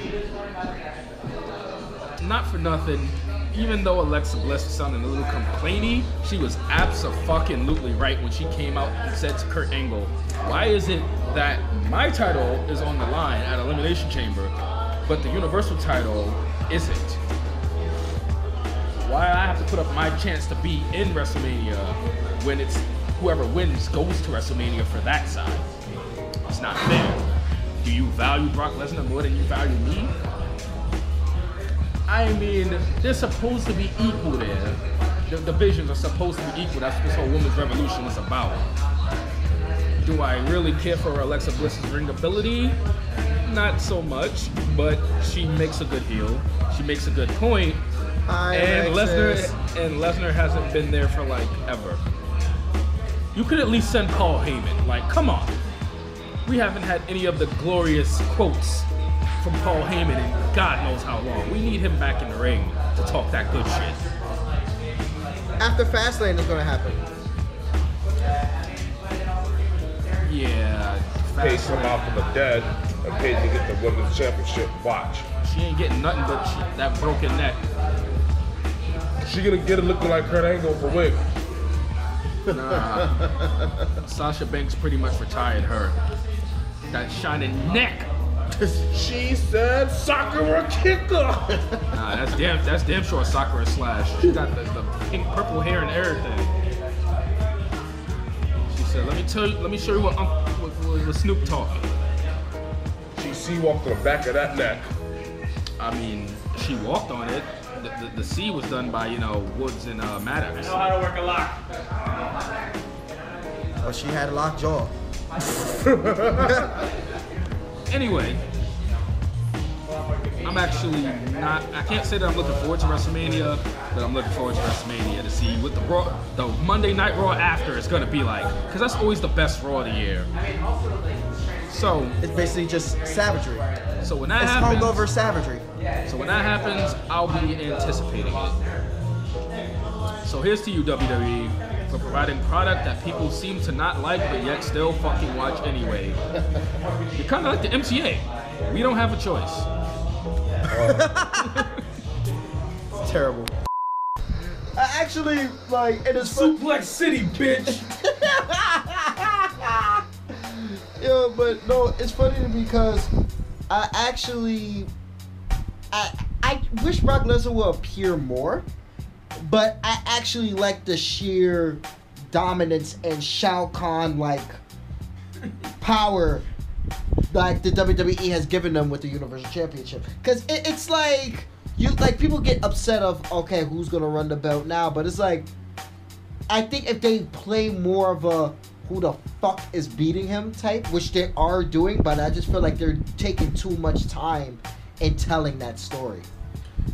not for nothing, even though Alexa Bliss was sounding a little complainy, she was absolutely right when she came out and said to Kurt Angle, "Why is it that my title is on the line at Elimination Chamber, but the Universal title isn't? Why I have to put up my chance to be in WrestleMania when it's whoever wins goes to WrestleMania for that side? It's not fair. Do you value Brock Lesnar more than you value me?" I mean, they're supposed to be equal there. The divisions are supposed to be equal. That's what this whole women's revolution is about. Do I really care for Alexa Bliss's ring ability? Not so much, but she makes a good heel. She makes a good point. And. Lesnar and Lesnar hasn't been there for like ever. You could at least send Paul Heyman. Like, come on. We haven't had any of the glorious quotes from Paul Heyman in God knows how long. We need him back in the ring to talk that good shit. After Fastlane is gonna happen. Yeah, Paige come Fastlane. out from the dead and Paige to get the women's championship. Watch. She ain't getting nothing but she, that broken neck. She gonna get it looking like Kurt Angle for wig. Nah. Sasha Banks pretty much retired her. That shining neck. She said Sakura kicker. Nah, that's damn that's damn sure a Sakura slash. She got the, the pink purple hair and everything. She said, "Let me tell you, let me show you what Unc- what, what, what Snoop taught she sea walked on the back of that neck. I mean, she walked on it. The, the, the C was done by you know Woods and uh, Maddox. I know how to work a lock. But she had a locked jaw. Anyway, I'm actually not. I can't say that I'm looking forward to WrestleMania, but I'm looking forward to WrestleMania to see what the Raw, the Monday Night Raw after is gonna be like, because that's always the best Raw of the year. So, It's basically just savagery. so when that It's happens, hungover savagery. so when that happens, I'll be anticipating it. So here's to you, WWE, for providing product that people seem to not like, but yet still fucking watch anyway. You're kind of like the MCA. We don't have a choice. It's terrible. I actually like it is fun. Suplex City, bitch. Yeah, but no, it's funny because I actually I I wish Brock Lesnar would appear more, but I actually like the sheer dominance and Shao Kahn like power like the WWE has given them with the Universal Championship. Cause it, it's like you like people get upset of okay who's gonna run the belt now, but it's like I think if they play more of a who the fuck is beating him type, which they are doing, but I just feel like they're taking too much time in telling that story.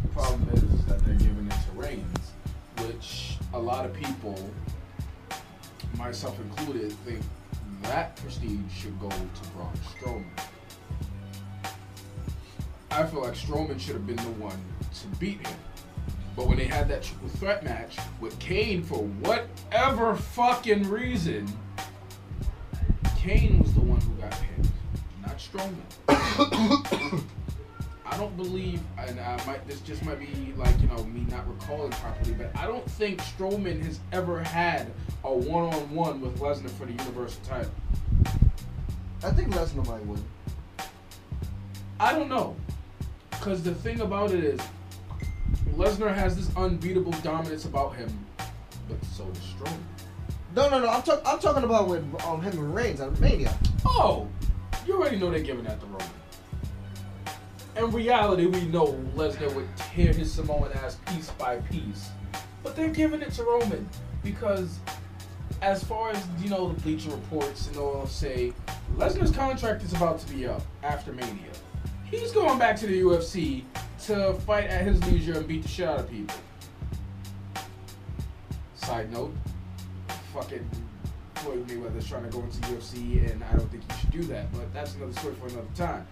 The problem is, is that they're giving it to Reigns, which a lot of people, myself included, think that prestige should go to Braun Strowman. I feel like Strowman should have been the one to beat him. But when they had that triple threat match with Kane for whatever fucking reason, Kane was the one who got pinned, not Strowman. I don't believe, and I might this just might be like you know me not recalling properly, but I don't think Strowman has ever had a one-on-one with Lesnar for the Universal title. I think Lesnar might win. I don't know, because the thing about it is, Lesnar has this unbeatable dominance about him, but so does Strowman. No, no, no. I'm, talk- I'm talking about with um, him and Reigns at Mania. Oh, you already know they're giving that to Roman. In reality, we know Lesnar would tear his Samoan ass piece by piece. But they're giving it to Roman because, as far as, you know, the Bleacher Reports and all say, Lesnar's contract is about to be up after Mania. He's going back to the UFC to fight at his leisure and beat the shit out of people. Side note, fucking Floyd Mayweather's trying to go into UFC, and I don't think he should do that. But that's another story for another time.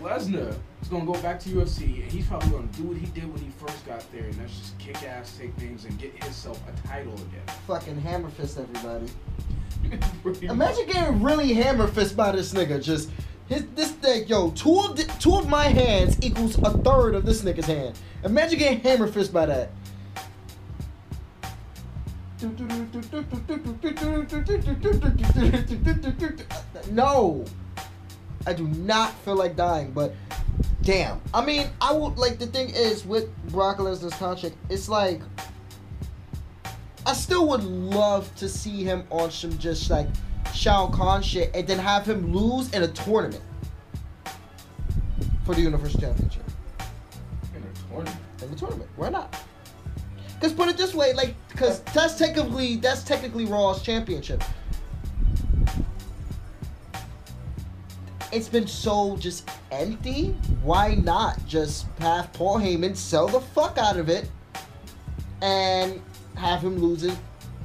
Lesnar is gonna go back to UFC, and he's probably gonna do what he did when he first got there, and that's just kick ass, take names, and get himself a title again. Fucking hammer fist everybody. Imagine getting really hammer fist by this nigga. Just his this thing, yo, two of the, two of my hands equals a third of this nigga's hand. Imagine getting hammer fist by that. No, I do not feel like dying, but damn. I mean, I would like the thing is with Brock Lesnar's contract, it's like I still would love to see him on some just like Shao Kahn shit and then have him lose in a tournament for the Universal Championship. in a tournament. In the tournament. Why not? Cause put it this way, like, cause that's technically that's technically Raw's championship. It's been so just empty. Why not just have Paul Heyman sell the fuck out of it and have him lose it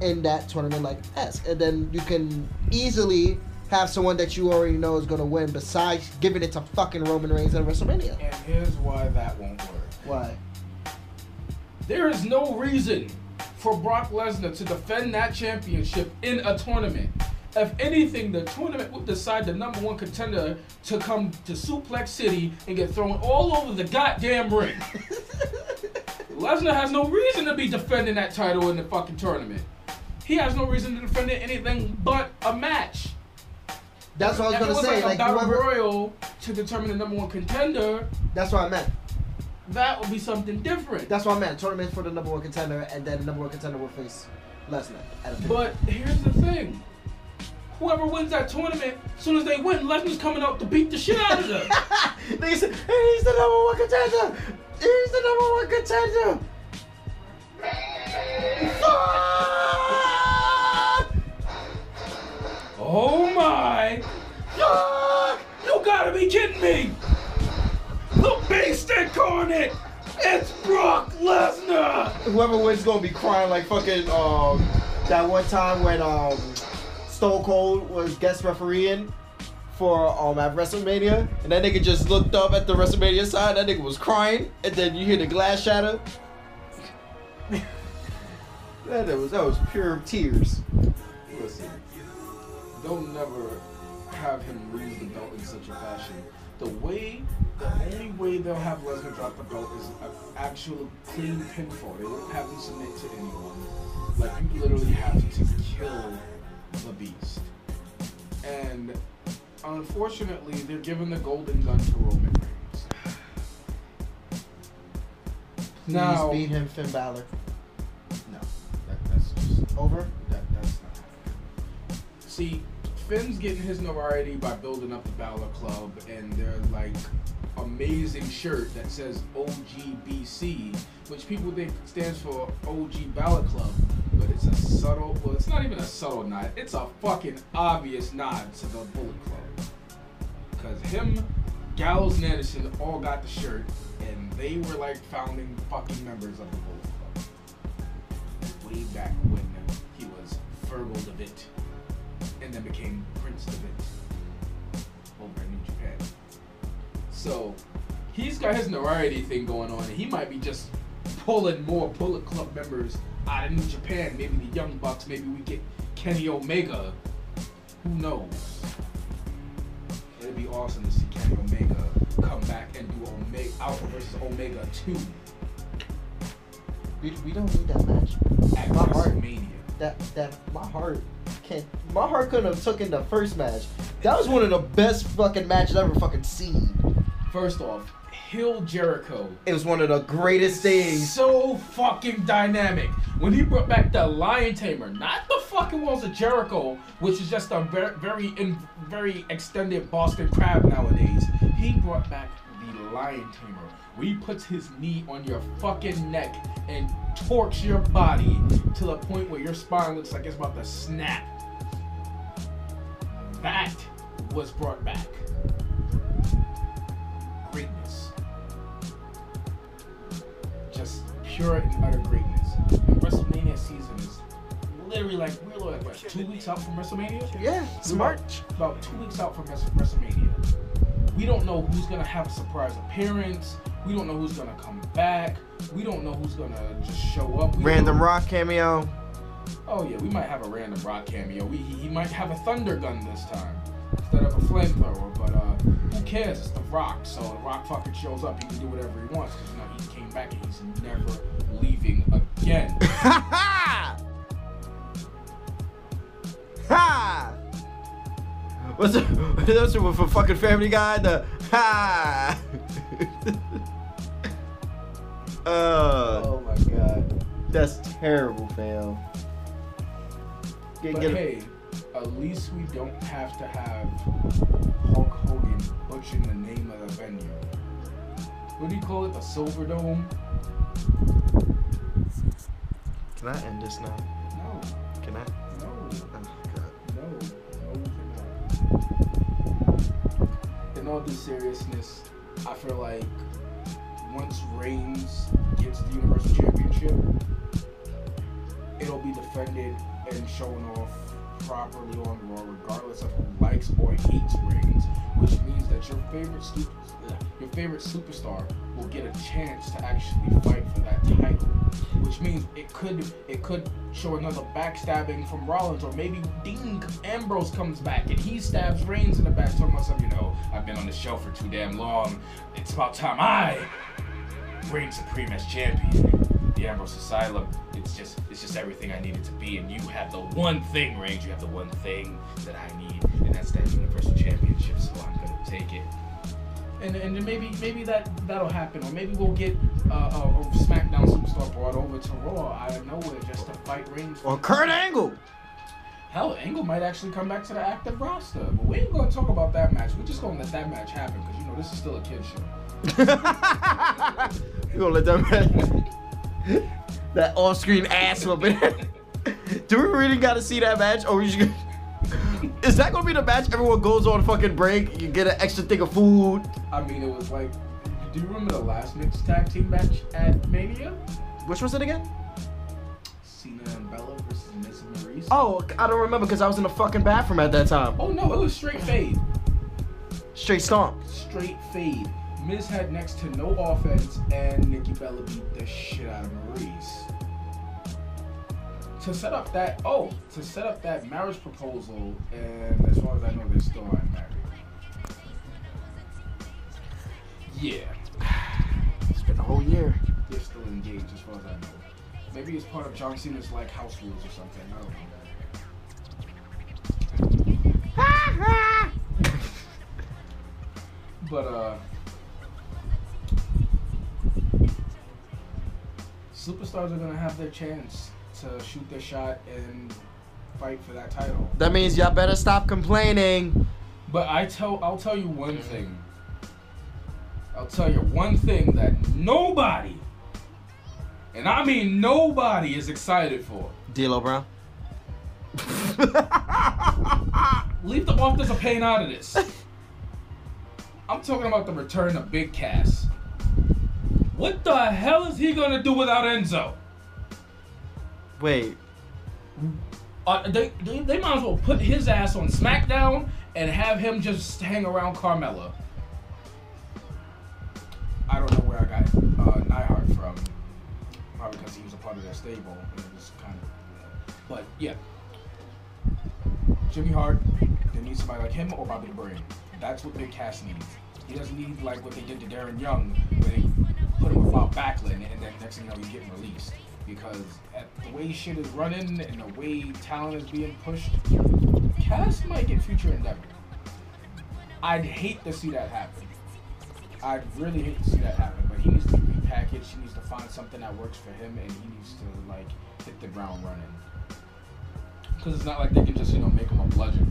in that tournament like S, and then you can easily have someone that you already know is gonna win. Besides giving it to fucking Roman Reigns at WrestleMania. And here's why that won't work. Why? There is no reason for Brock Lesnar to defend that championship in a tournament. If anything, the tournament would decide the number one contender to come to Suplex City and get thrown all over the goddamn ring. Lesnar has no reason to be defending that title in the fucking tournament. He has no reason to defend it anything but a match. That's what I was it gonna say. like, Like a battle whoever. royal to determine the number one contender, That's what I meant. that would be something different. That's what I meant. Tournament for the number one contender, and then the number one contender will face Lesnar at a But here's the thing. Whoever wins that tournament, as soon as they win, Lesnar's coming out to beat the shit out of them. They said, "Hey, he's the number one contender. He's the number one contender. Oh my! Fuck! You gotta be kidding me! The Beast Incarnate! It's Brock Lesnar! Whoever wins gonna be crying like fucking um that one time when um Stone Cold was guest refereeing for um at WrestleMania, and that nigga just looked up at the WrestleMania side. That nigga was crying, and then you hear the glass shatter. that was that was pure tears. Listen, don't never have him lose the belt in such a fashion the way, the only way they'll have Lesnar drop the belt is an actual clean pinfall. They won't have him submit to anyone. Like you literally have to kill the beast. And unfortunately, they're giving the golden gun to Roman Reigns. Please Now, beat him, Finn Balor. no, that, that's just Over. that, that's not happening. See, Finn's getting his notoriety by building up the Balor Club and their like amazing shirt that says OGBC, which people think stands for OG Balor Club, it's a subtle. Well, it's not even a subtle nod. It's a fucking obvious nod to the Bullet Club. Cause him, Gallows, and all got the shirt, and they were like founding fucking members of the Bullet Club way back when uh, he was Fergal DeVitt and then became Prince DeVitt over in New Japan. So he's got his notoriety thing going on, and he might be just pulling more Bullet Club members out of New Japan. Maybe the Young Bucks, maybe we get Kenny Omega. Who knows? It'd be awesome to see Kenny Omega come back and do Omega Alpha versus Omega 2 We, we don't need that match. at My heart. That that my heart can't. My heart couldn't have took in the first match. That was one of the best fucking matches I ever fucking seen. First off, Hill Jericho It was one of the greatest things. so fucking dynamic. When he brought back the Lion Tamer, not the fucking Walls of Jericho, which is just a very, very, in, very extended Boston Crab nowadays. He brought back the Lion Tamer, where he puts his knee on your fucking neck and torques your body to the point where your spine looks like it's about to snap. That was brought back. Pure and utter greatness. And WrestleMania season is literally like we're like what, two weeks out from WrestleMania. Yeah, We're smart. About, about two weeks out from WrestleMania. We don't know who's gonna have a surprise appearance. We don't know who's gonna come back. We don't know who's gonna just show up. We Random don't- rock cameo. Oh yeah, we might have a random rock cameo. We, he, he might have a thunder gun this time instead of a flamethrower. But uh, who cares? It's the Rock, so the Rock fucking shows up. He can do whatever he wants because you know he came back and he's never leaving again. Ha ha! Ha! What's the, what's the for fucking Family Guy? The ha! uh, oh my god. that's terrible, fam. Get, But get hey, at least we don't have to have Hulk Hogan butchering the name of the venue. What do you call it? The Silver Dome? Can I end this now? No, Can I? no. Oh, God. No, no, cannot. In all due seriousness, I feel like once Reigns gets the Universal Championship, it'll be defended and shown off properly on Raw, regardless of who likes or hates Reigns. Which means that your favorite super, your favorite superstar will get a chance to actually fight for that title. Which means it could it could show another backstabbing from Rollins, or maybe Dean Ambrose comes back and he stabs Reigns in the back, talking about something. You know, I've been on the show for too damn long. It's about time I reign supreme as champion. The Ambrose Asylum, it's just it's just everything I needed to be, and you have the one thing, Reigns. You have the one thing that I need, and that's that Universal Championship. So I'm gonna take it. And and then maybe maybe that that'll happen, or maybe we'll get uh, a, a SmackDown superstar brought over to Raw out of nowhere just to fight Reigns. Or Kurt Angle. Hell, Angle might actually come back to the active roster, but we ain't gonna talk about that match. We're just gonna let that match happen because you know this is still a kid show. you gonna let that that off-screen ass whooping? Do we really gotta see that match, or we just? Is that gonna be the match? Everyone goes on fucking break. You get an extra thing of food. I mean, it was like, do you remember the last mixed tag team match at Mania? Which was it again? Cena and Bella versus Miz and Maurice. Oh, I don't remember because I was in the fucking bathroom at that time. Oh no, it was straight fade. Straight stomp. Straight fade. Miz had next to no offense, and Nikki Bella beat the shit out of Maurice. To set up that, oh, to set up that marriage proposal, and as far as I know, they still aren't married. Yeah, It's been a whole year. they're still engaged as far as I know. Maybe it's part of John Cena's like house rules or something. I don't know. but uh, superstars are gonna have their chance to shoot their shot and fight for that title. That means y'all better stop complaining. But I tell I'll tell you one thing. I'll tell you one thing that nobody, and I mean nobody, is excited for. D'Lo Brown. Leave the authors of pain out of this. I'm talking about the return of Big Cass. What the hell is he gonna do without Enzo? Wait. Uh, they, they, they might as well put his ass on SmackDown and have him just hang around Carmella. I don't know where I got uh, Neidhart from. Probably because he was a part of their stable. And it was kind of, but yeah. Jimmy Hart, they need somebody like him or Bobby the Brain. That's what Big Cass needs. He doesn't need like what they did to Darren Young, where they put him with Bob Backlund, and then next thing you know, he's getting released. Because at the way shit is running and the way talent is being pushed, Cass might get future endeavor. I'd hate to see that happen. I'd really hate to see that happen, but he needs to be repackaged. He needs to find something that works for him, and he needs to like hit the ground running. Because it's not like they can just you know make him a bludgeon.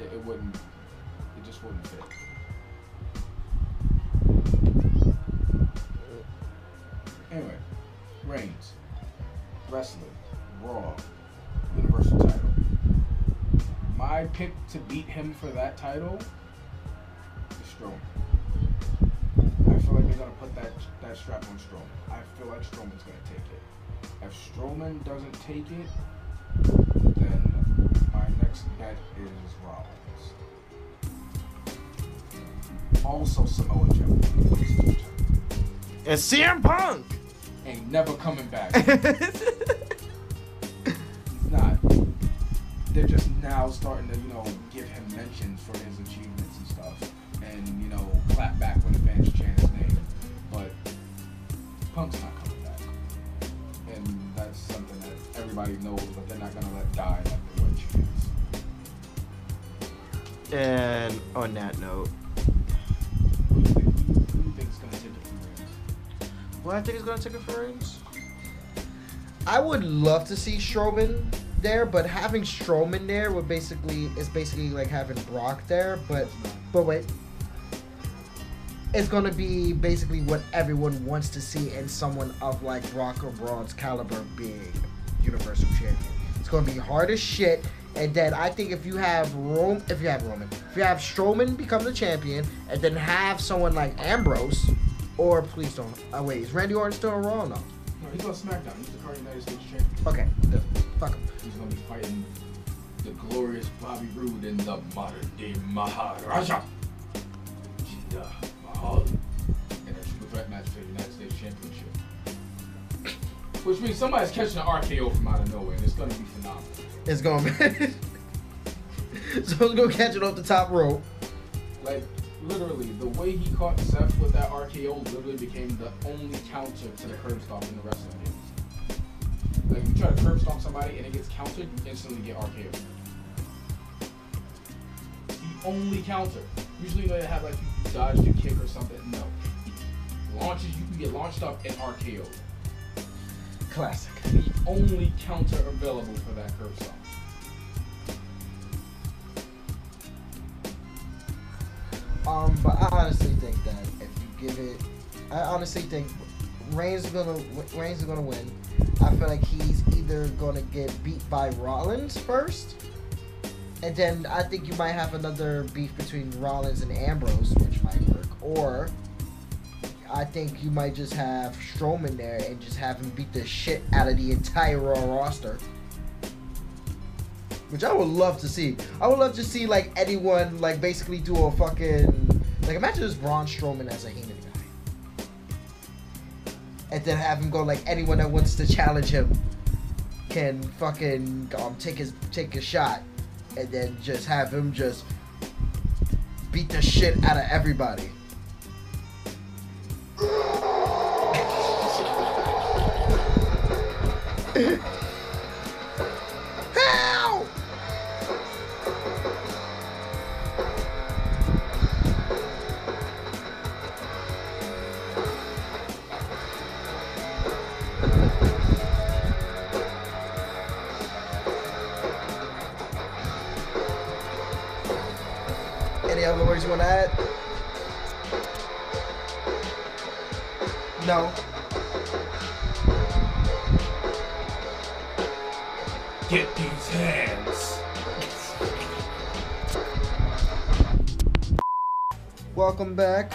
It, it wouldn't. It just wouldn't fit. Anyway, Reigns, wrestling, Raw, Universal title. My pick to beat him for that title is Strowman. I feel like they're gonna put that that strap on Strowman. I feel like Strowman's gonna take it. If Strowman doesn't take it, then my next bet is Rollins. Also Samoa Joe. And CM Punk. Ain't never coming back. He's not. They're just now starting to, you know, give him mentions for his achievements and stuff. And, you know, clap back when the fans chant his name. But Punk's not coming back. And that's something that everybody knows, but they're not gonna let die like they were champs. and on that note, What I think is gonna take it for Reigns. I would love to see Strowman there, but having Strowman there would basically is basically like having Brock there. But but wait, it's gonna be basically what everyone wants to see in someone of like Brock or Braun's caliber being Universal Champion. It's gonna be hard as shit. And then I think if you have Rome, if you have Roman, if you have Strowman become the champion, and then have someone like Ambrose, or please don't. Oh wait, is Randy Orton still on Raw? No. No, he's on SmackDown. He's the current United States champion. Okay, the, fuck him. He's gonna be fighting the glorious Bobby Roode in the modern day Maharaja. Jinder Mahal. In a triple threat match for the United States Championship. Which means somebody's catching an RKO from out of nowhere, and it's gonna be phenomenal. It's gonna be. so it's gonna catch it off the top rope. Like, literally, the way he caught Seth with that RKO literally became the only counter to the curb stomp in the wrestling games. Like, you try to curb stomp somebody and it gets countered, you instantly get RKO. The only counter. Usually you know, they have like you dodged a kick or something. No. Launches, you can get launched up and RKO. Classic. The only counter available for that curb stomp. Um, but I honestly think that if you give it, I honestly think Reigns is gonna Reigns is gonna win. I feel like he's either gonna get beat by Rollins first, and then I think you might have another beef between Rollins and Ambrose, which might work, or I think you might just have Strowman there and just have him beat the shit out of the entire Raw roster which I would love to see. I would love to see like anyone like basically do a fucking like imagine this Braun Strowman as a Heenan guy, and then have him go like anyone that wants to challenge him can fucking um, take his take a shot, and then just have him just beat the shit out of everybody. want to add? No. Get these hands. Welcome back.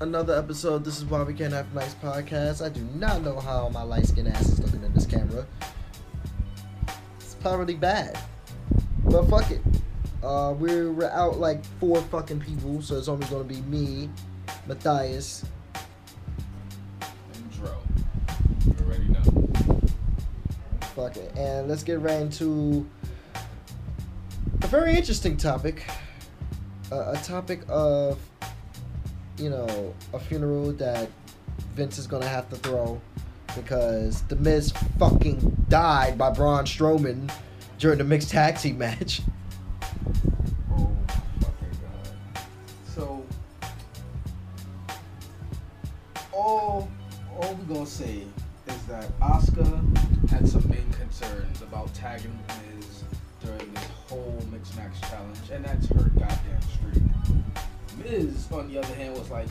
Another episode. This is why we can't have nice podcast. I do not know how my light skinned ass is looking in this camera. It's probably bad. But fuck it. Uh, we're, we're out like four fucking people, so it's only gonna be me, Matthias, And Dro. You already know. Fuck it. And let's get right into a very interesting topic. Uh, a topic of, you know, a funeral that Vince is gonna have to throw because The Miz fucking died by Braun Strowman during the mixed tag team match.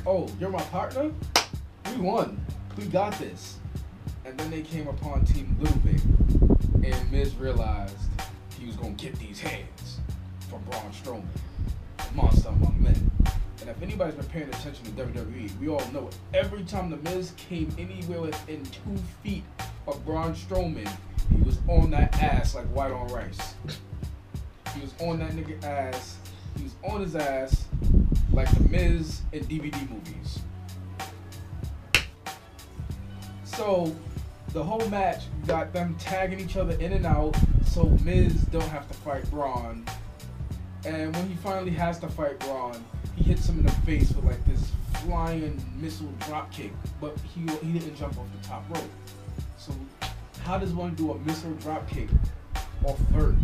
"Oh, you're my partner. We won. We got this." And then they came upon Team Little and Miz realized he was gonna get these hands from Braun Strowman, a monster among men. And if anybody's been paying attention to WWE, we all know it. Every time The Miz came anywhere within two feet of Braun Strowman, he was on that ass like white on rice. He was on that nigga ass. He was on his ass like The Miz in DVD movies. So the whole match got them tagging each other in and out so Miz don't have to fight Braun. And when he finally has to fight Braun, he hits him in the face with like this flying missile drop kick, but he he didn't jump off the top rope. So how does one do a missile drop kick off third?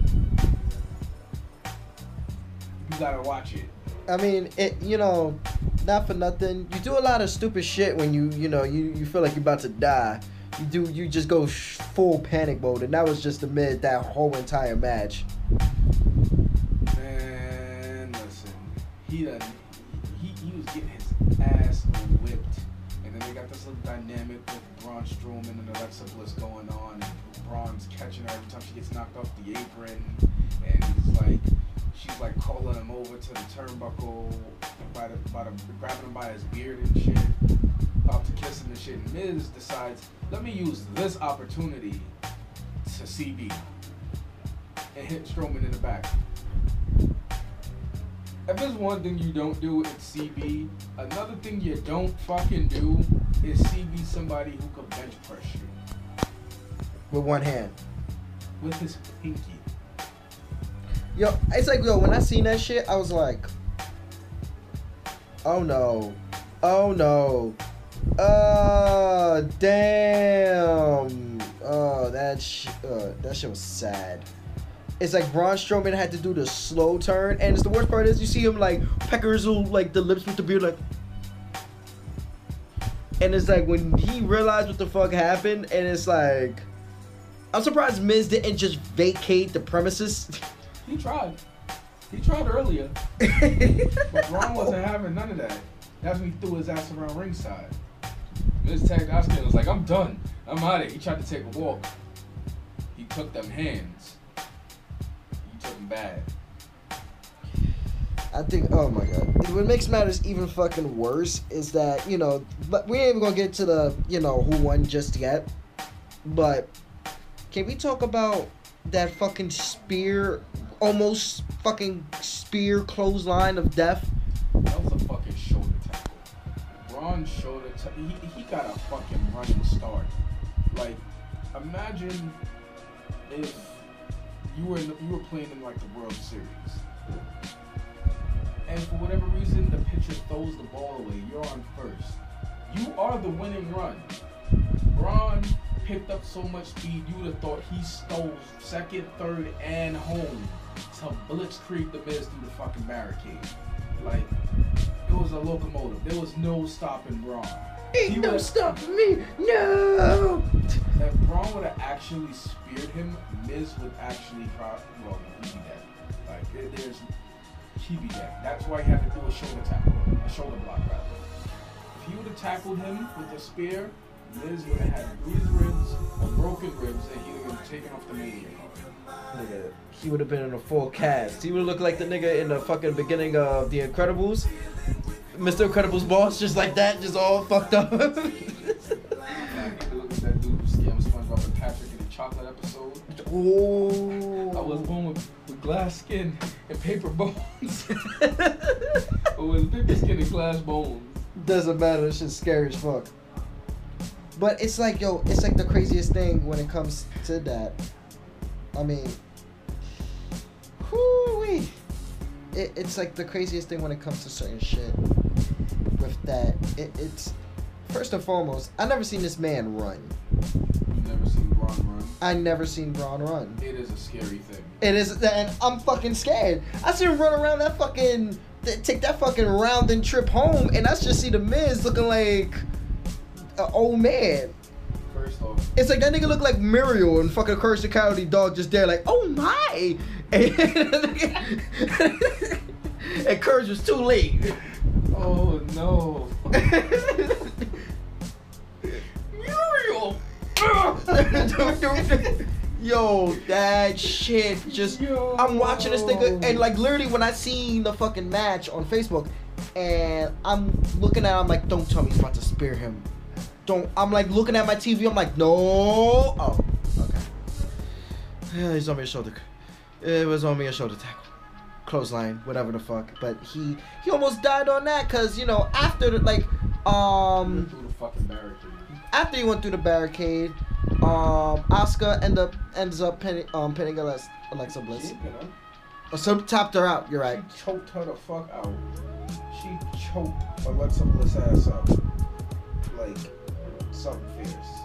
You gotta watch it. I mean, it. You know, not for nothing. You do a lot of stupid shit when you, you know, you, you feel like you're about to die. You do. You just go sh- full panic mode, and that was just amid that whole entire match. Man, listen, he done, he, he was getting his ass whipped, and then they got this little dynamic with Braun Strowman and Alexa Bliss going on, and Braun's catching her every time she gets knocked off the apron, and he's like, she's like calling him over to the turnbuckle by the, by the grabbing him by his beard and shit, about to kiss him and shit. And Miz decides, let me use this opportunity to CB and hit Strowman in the back. If there's one thing you don't do, it's CB. Another thing you don't fucking do is CB somebody who can bench press you with one hand. with his pinky. Yo, it's like yo, when I seen that shit, I was like, oh no, oh no, uh, damn, oh that sh- uh, that shit was sad. It's like Braun Strowman had to do the slow turn, and it's the worst part is you see him like peckers like the lips with the beard like. And it's like when he realized what the fuck happened, and it's like, I'm surprised Miz didn't just vacate the premises. He tried. He tried earlier, but Braun wasn't having none of that. That's when he threw his ass around ringside. Miz tagged Asuka and was like, I'm done. I'm out of here. He tried to take a walk. He took them hands. He took them bad. I think. Oh my god. What makes matters even fucking worse is that you know, but we ain't even gonna get to the you know who won just yet. But can we talk about that fucking spear, almost fucking spear clothesline of death? That was a fucking shoulder tackle. Braun shoulder tackle. He, he got a fucking running start. Like, imagine if you were the, you were playing in like the World Series, and for whatever reason the pitcher throws the ball away. You're on first. You are the winning run. Braun picked up so much speed, you would have thought he stole second, third, and home to blitzkrieg the Miz through the fucking barricade. Like, it was a locomotive. There was no stopping Braun. He Ain't no would've- stopping me. No. If Braun would have actually speared him, Miz would actually probably, well, he'd be dead. Like, there- there's, he'd be dead. That's why he had to do a shoulder tackle, a shoulder block rather. If he would have tackled him with the spear, Miz would have had bruised ribs or broken ribs, and he would have been taken off the Mania card. Nigga, he would have been in a full cast. He would look like the nigga in the fucking beginning of The Incredibles. Mr. Incredible's boss, just like that, just all fucked up. Like, you look at that dude who scammed SpongeBob and Patrick in the chocolate episode. Ooh. I was born with, with glass skin and paper bones. it with paper skin and glass bones. Doesn't matter. It's just scary as fuck. But it's like, yo, it's like the craziest thing when it comes to that. I mean, whoo it, It's like the craziest thing when it comes to certain shit. With that, it, it's first and foremost, I never seen this man run. Never seen Braun run. I never seen Braun run. It is a scary thing. It is, and I'm fucking scared. I see him run around that fucking, take that fucking round and trip home, and I just see the Miz looking like an old man. First off, It's like that nigga look like Muriel and fucking Courage the Cowardly Dog just there like, oh my! And, and Courage was too late. oh no. Muriel! Yo, that shit just. Yo. I'm watching this nigga, and like literally when I seen the fucking match on Facebook, and I'm looking at, it, I'm like, don't tell me he's about to spear him. Don't. I'm like looking at my TV. I'm like, no. Oh, okay. Yeah, he's on me a shoulder. It was on me a shoulder tackle, clothesline, whatever the fuck. But he he almost died on that, cause you know after the, like um through the fucking barricade. after he went through the barricade, um, Asuka end up ends up pinning um pinning Alexa, Alexa Bliss. She, you know, Oh, so topped her out. You're right. She choked her the fuck out. She choked Alexa Bliss ass up. Like something fierce.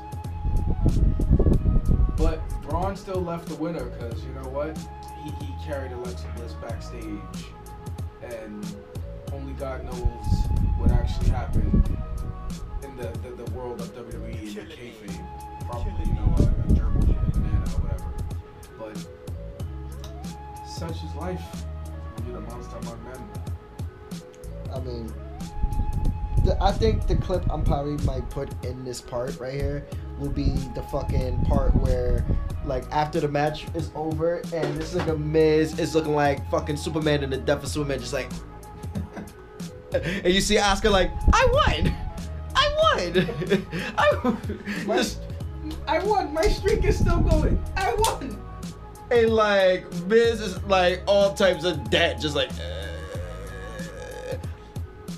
But Braun still left the winner because you know what? He, he carried Alexa Bliss backstage, and only God knows what actually happened in the, the, the world of WWE and the kayfabe. Probably, you know, a, a gerbil a banana or whatever. But such is life when you're the monster among men. I mean, the, I think the clip I'm probably might put in this part right here will be the fucking part where, like, after the match is over and this nigga Miz is looking like fucking Superman in the Death of Superman, just like, and you see Asuka like, I won, I won, I won. My, Just- I won. My streak is still going. I won. and like Miz is like all types of debt, just like. uh,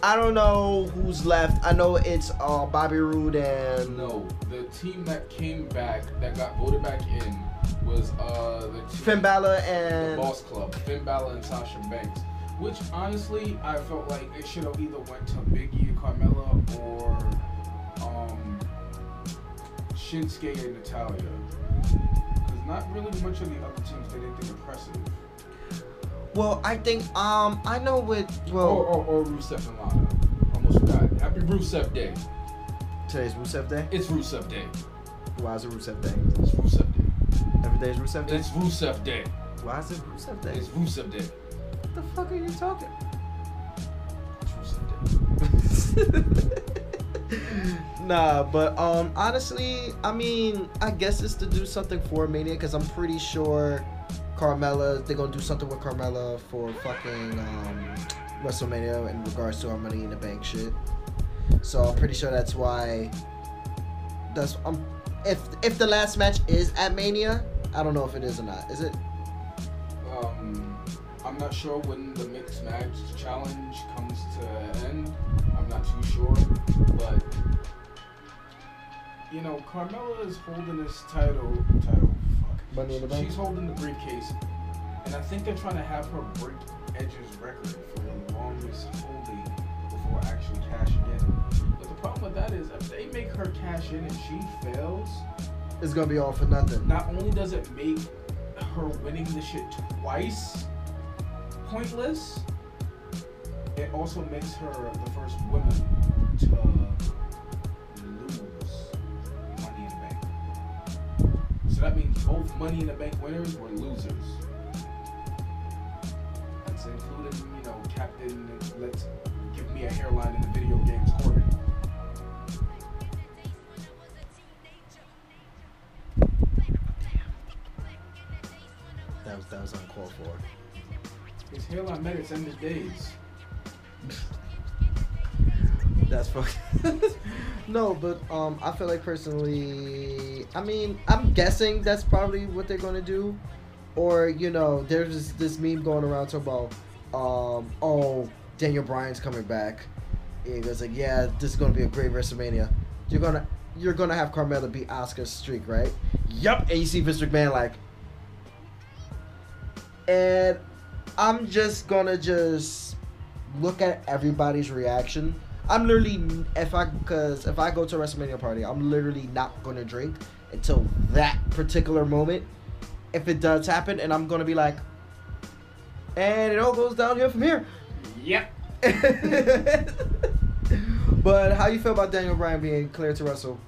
I don't know who's left. I know it's uh, Bobby Roode and No, the team that came back, that got voted back in, was uh the team, Finn Balor the and Boss Club, Finn Balor and Sasha Banks. Which honestly, I felt like it should have either went to Biggie and Carmella or um Shinsuke and Natalya. Because not really much of the other teams did anything impressive. Well, I think um I know what Or, well or, or Rusev and Lana. Almost forgot. Happy Rusev Day. today's Rusev Day. It's Rusev Day. Why is it Rusev Day? It's Rusev Day. Every day is Rusev Day. It's Rusev Day. Why is it Rusev Day? It's Rusev Day. What the fuck are you talking? It's Rusev Day. nah, but um, honestly, I mean, I guess it's to do something for Mania because I'm pretty sure Carmella, they're gonna do something with Carmella for fucking um, WrestleMania in regards to our Money in the Bank shit. So I'm pretty sure that's why. That's um, if if the last match is at Mania, I don't know if it is or not. Is it? Um, I'm not sure when the mixed match challenge comes to end. I'm not too sure, but you know, Carmella is holding this title. Title. Fuck. Money in the Bank? She's holding the briefcase, and I think they're trying to have her break Edge's record for the longest holding before actually cashing in. But the problem with that is, if they make her cash in and she fails, it's gonna be all for nothing. not only does it make her winning the shit twice pointless, it also makes her the first woman to So that means both Money in the Bank winners were losers. That's including, you know, Captain Let's Give Me a Hairline in the video games Corbin. That was that was uncalled for. His hairline met its end of days. That's fucking. no, but um, I feel like personally, I mean, I'm guessing that's probably what they're gonna do, or you know, there's this, this meme going around talking about, um, oh, Daniel Bryan's coming back. He goes like, yeah, this is gonna be a great WrestleMania. You're gonna you're gonna have Carmella beat Asuka's streak, right? Yup. And you see Vince McMahon like, and I'm just gonna just look at everybody's reaction. I'm literally if I because if I go to a WrestleMania party, I'm literally not gonna drink until that particular moment. If it does happen, and I'm gonna be like, and it all goes downhill from here. Yep. but how you feel about Daniel Bryan being cleared to wrestle?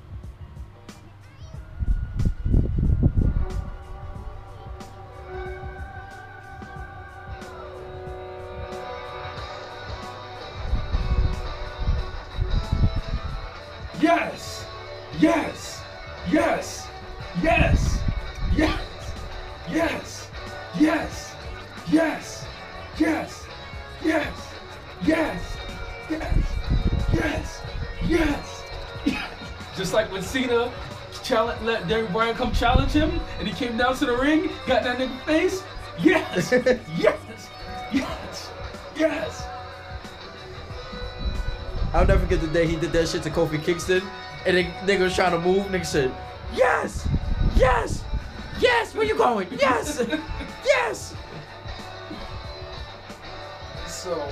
Challenge him, and he came down to the ring, got that nigga face. Yes! yes! Yes! Yes! I'll never forget the day he did that shit to Kofi Kingston, and then nigga was trying to move. Nigga said, "Yes, yes, yes. Where you going? Yes, yes." So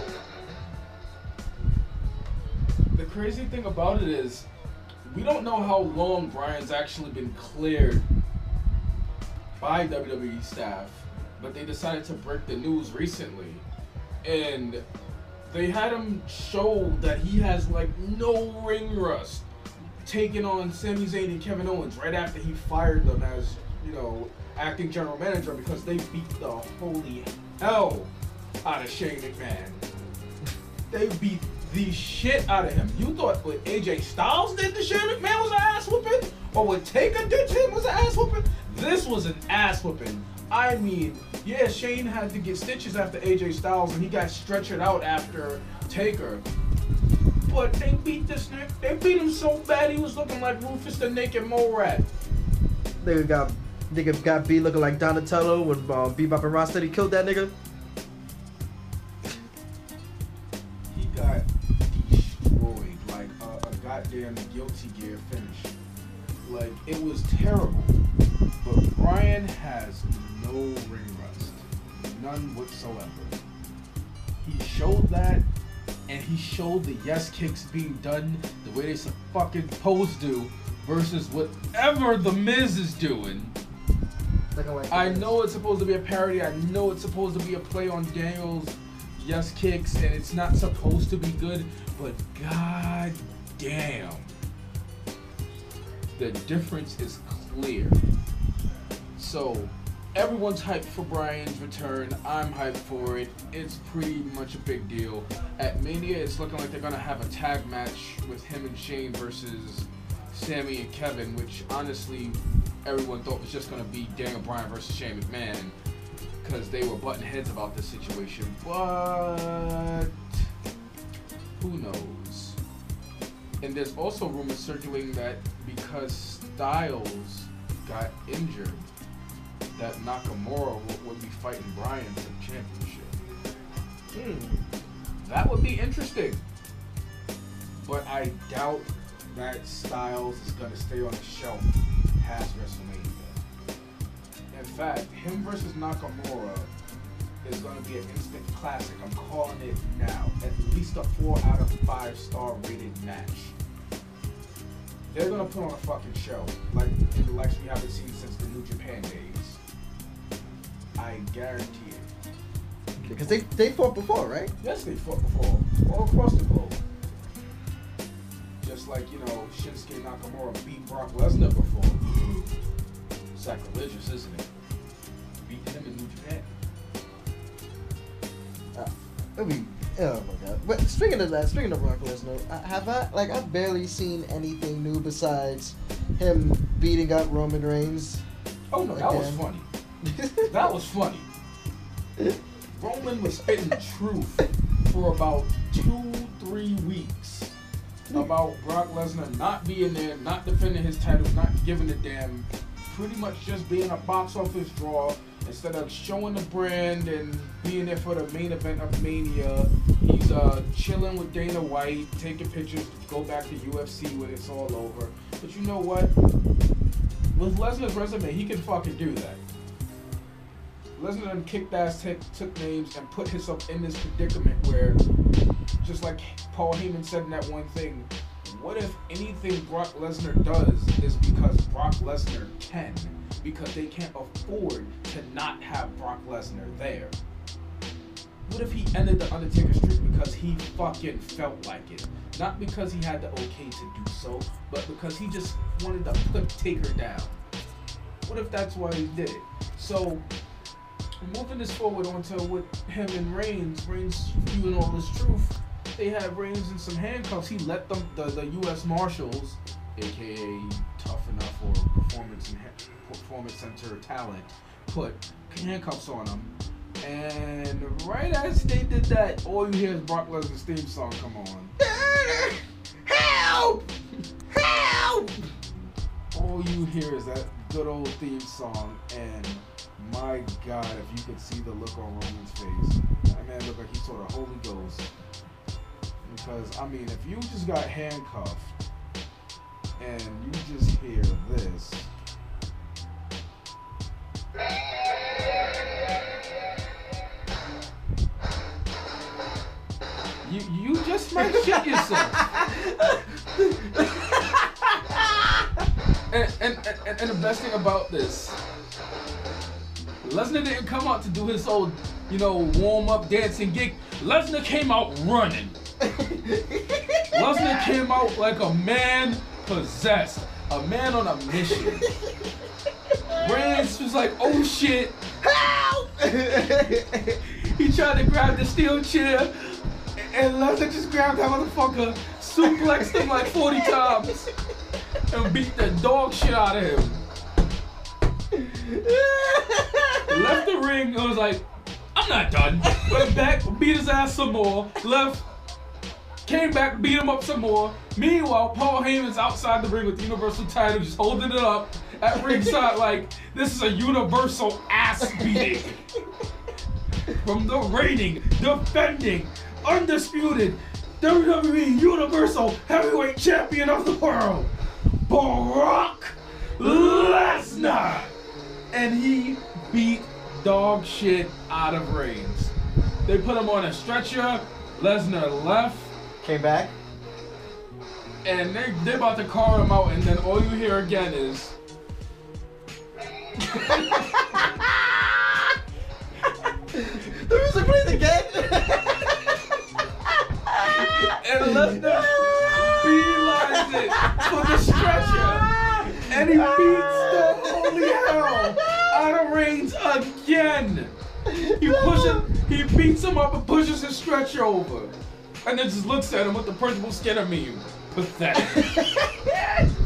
the crazy thing about it is we don't know how long Bryan's actually been cleared by WWE staff, but they decided to break the news recently. And they had him show that he has like no ring rust taking on Sami Zayn and Kevin Owens right after he fired them as, you know, acting general manager because they beat the holy hell out of Shane McMahon. They beat the shit out of him. You thought what AJ Styles did to Shane McMahon was an ass whooping? Or what Taker did to him was an ass whooping? This was an ass whooping. I mean, yeah, Shane had to get stitches after AJ Styles and he got stretchered out after Taker. But they beat this nigga. They beat him so bad he was looking like Rufus the Naked Mole Rat. Nigga got nigga got B looking like Donatello when um, Bebop and Rocksteady killed that nigga. He got destroyed like a, a goddamn guilty gear finish. Like it was terrible. But Bryan has no ring rust, none whatsoever. He showed that, and he showed the yes kicks being done the way they some fucking supposed do versus whatever the Miz is doing. Like I know it's supposed to be a parody. I know it's supposed to be a play on Daniel's yes kicks, and it's not supposed to be good. But god damn, the difference is clear. So everyone's hyped for Bryan's return. I'm hyped for it. It's pretty much a big deal. At Mania, it's looking like they're gonna have a tag match with him and Shane versus Sami and Kevin, which honestly everyone thought was just gonna be Daniel Bryan versus Shane McMahon because they were butting heads about this situation. But who knows? And there's also rumors circulating that because Styles got injured, that Nakamura would, would be fighting Bryan for the championship. Hmm. That would be interesting. But I doubt that Styles is going to stay on the shelf past WrestleMania. In fact, him versus Nakamura is going to be an instant classic. I'm calling it now. At least a 4 out of 5 star rated match. They're gonna put on a fucking show, like in the likes we haven't seen since the New Japan days. I guarantee it. Because they they fought before, right? Yes, they fought before, all across the globe. Just like, you know, Shinsuke Nakamura beat Brock Lesnar before. Sacrilegious, isn't it? Beating him in New Japan. Uh, I mean, oh my god. But speaking of that, speaking of Brock Lesnar, uh, have I like I've barely seen anything new besides him beating up Roman Reigns. Oh no, that was funny. That was funny. Roman was spitting truth for about two, three weeks about Brock Lesnar not being there, not defending his title, not giving a damn, pretty much just being a box office draw instead of showing the brand and being there for the main event of Mania. He's uh, chilling with Dana White, taking pictures go back to UFC when it's all over. But you know what? With Lesnar's resume, he can fucking do that. Lesnar kicked ass, took, took names, and put himself in this predicament where, just like Paul Heyman said in that one thing, what if anything Brock Lesnar does is because Brock Lesnar can? Because they can't afford to not have Brock Lesnar there. What if he ended the Undertaker streak because he fucking felt like it? Not because he had the okay to do so, but because he just wanted to put Taker down. What if that's why he did it? So, moving this forward onto with him and Reigns, Reigns spewing all this truth. They had Reigns in some handcuffs. He let them, the, the U.S. Marshals, aka Tough Enough or Performance and Performance Center Talent, put handcuffs on him. And right as they did that, all you hear is Brock Lesnar's theme song come on. Help! Help! all you hear is that good old theme song, and my God, if you could see the look on Roman's face, that man looked like he saw the Holy Ghost. Because I mean, if you just got handcuffed and you just hear this. You, you just might shit yourself. and, and, and, and the best thing about this, Lesnar didn't come out to do his old, you know, warm up dancing gig. Lesnar came out running. Lesnar came out like a man possessed, a man on a mission. Reigns was like, oh shit. Help! He tried to grab the steel chair, and Lesnar just grabbed that motherfucker, suplexed him like 40 times, and beat the dog shit out of him. Left the ring and was like, I'm not done. Went back, beat his ass some more, left, came back, beat him up some more. Meanwhile, Paul Heyman's outside the ring with the Universal title, just holding it up at ringside like this is a universal ass beating. From the reigning, defending, undisputed WWE Universal Heavyweight Champion of the world, Brock Lesnar. And he beat dog shit out of Reigns. They put him on a stretcher. Lesnar left. Came back. And they they about to call him out, and then all you hear again is The music plays again. and Lesnar beelines it for the stretcher, and he beats the holy hell out of Reigns again. He pushes, he beats him up and pushes his stretcher over, and then just looks at him with the principal skin of me. Pathetic.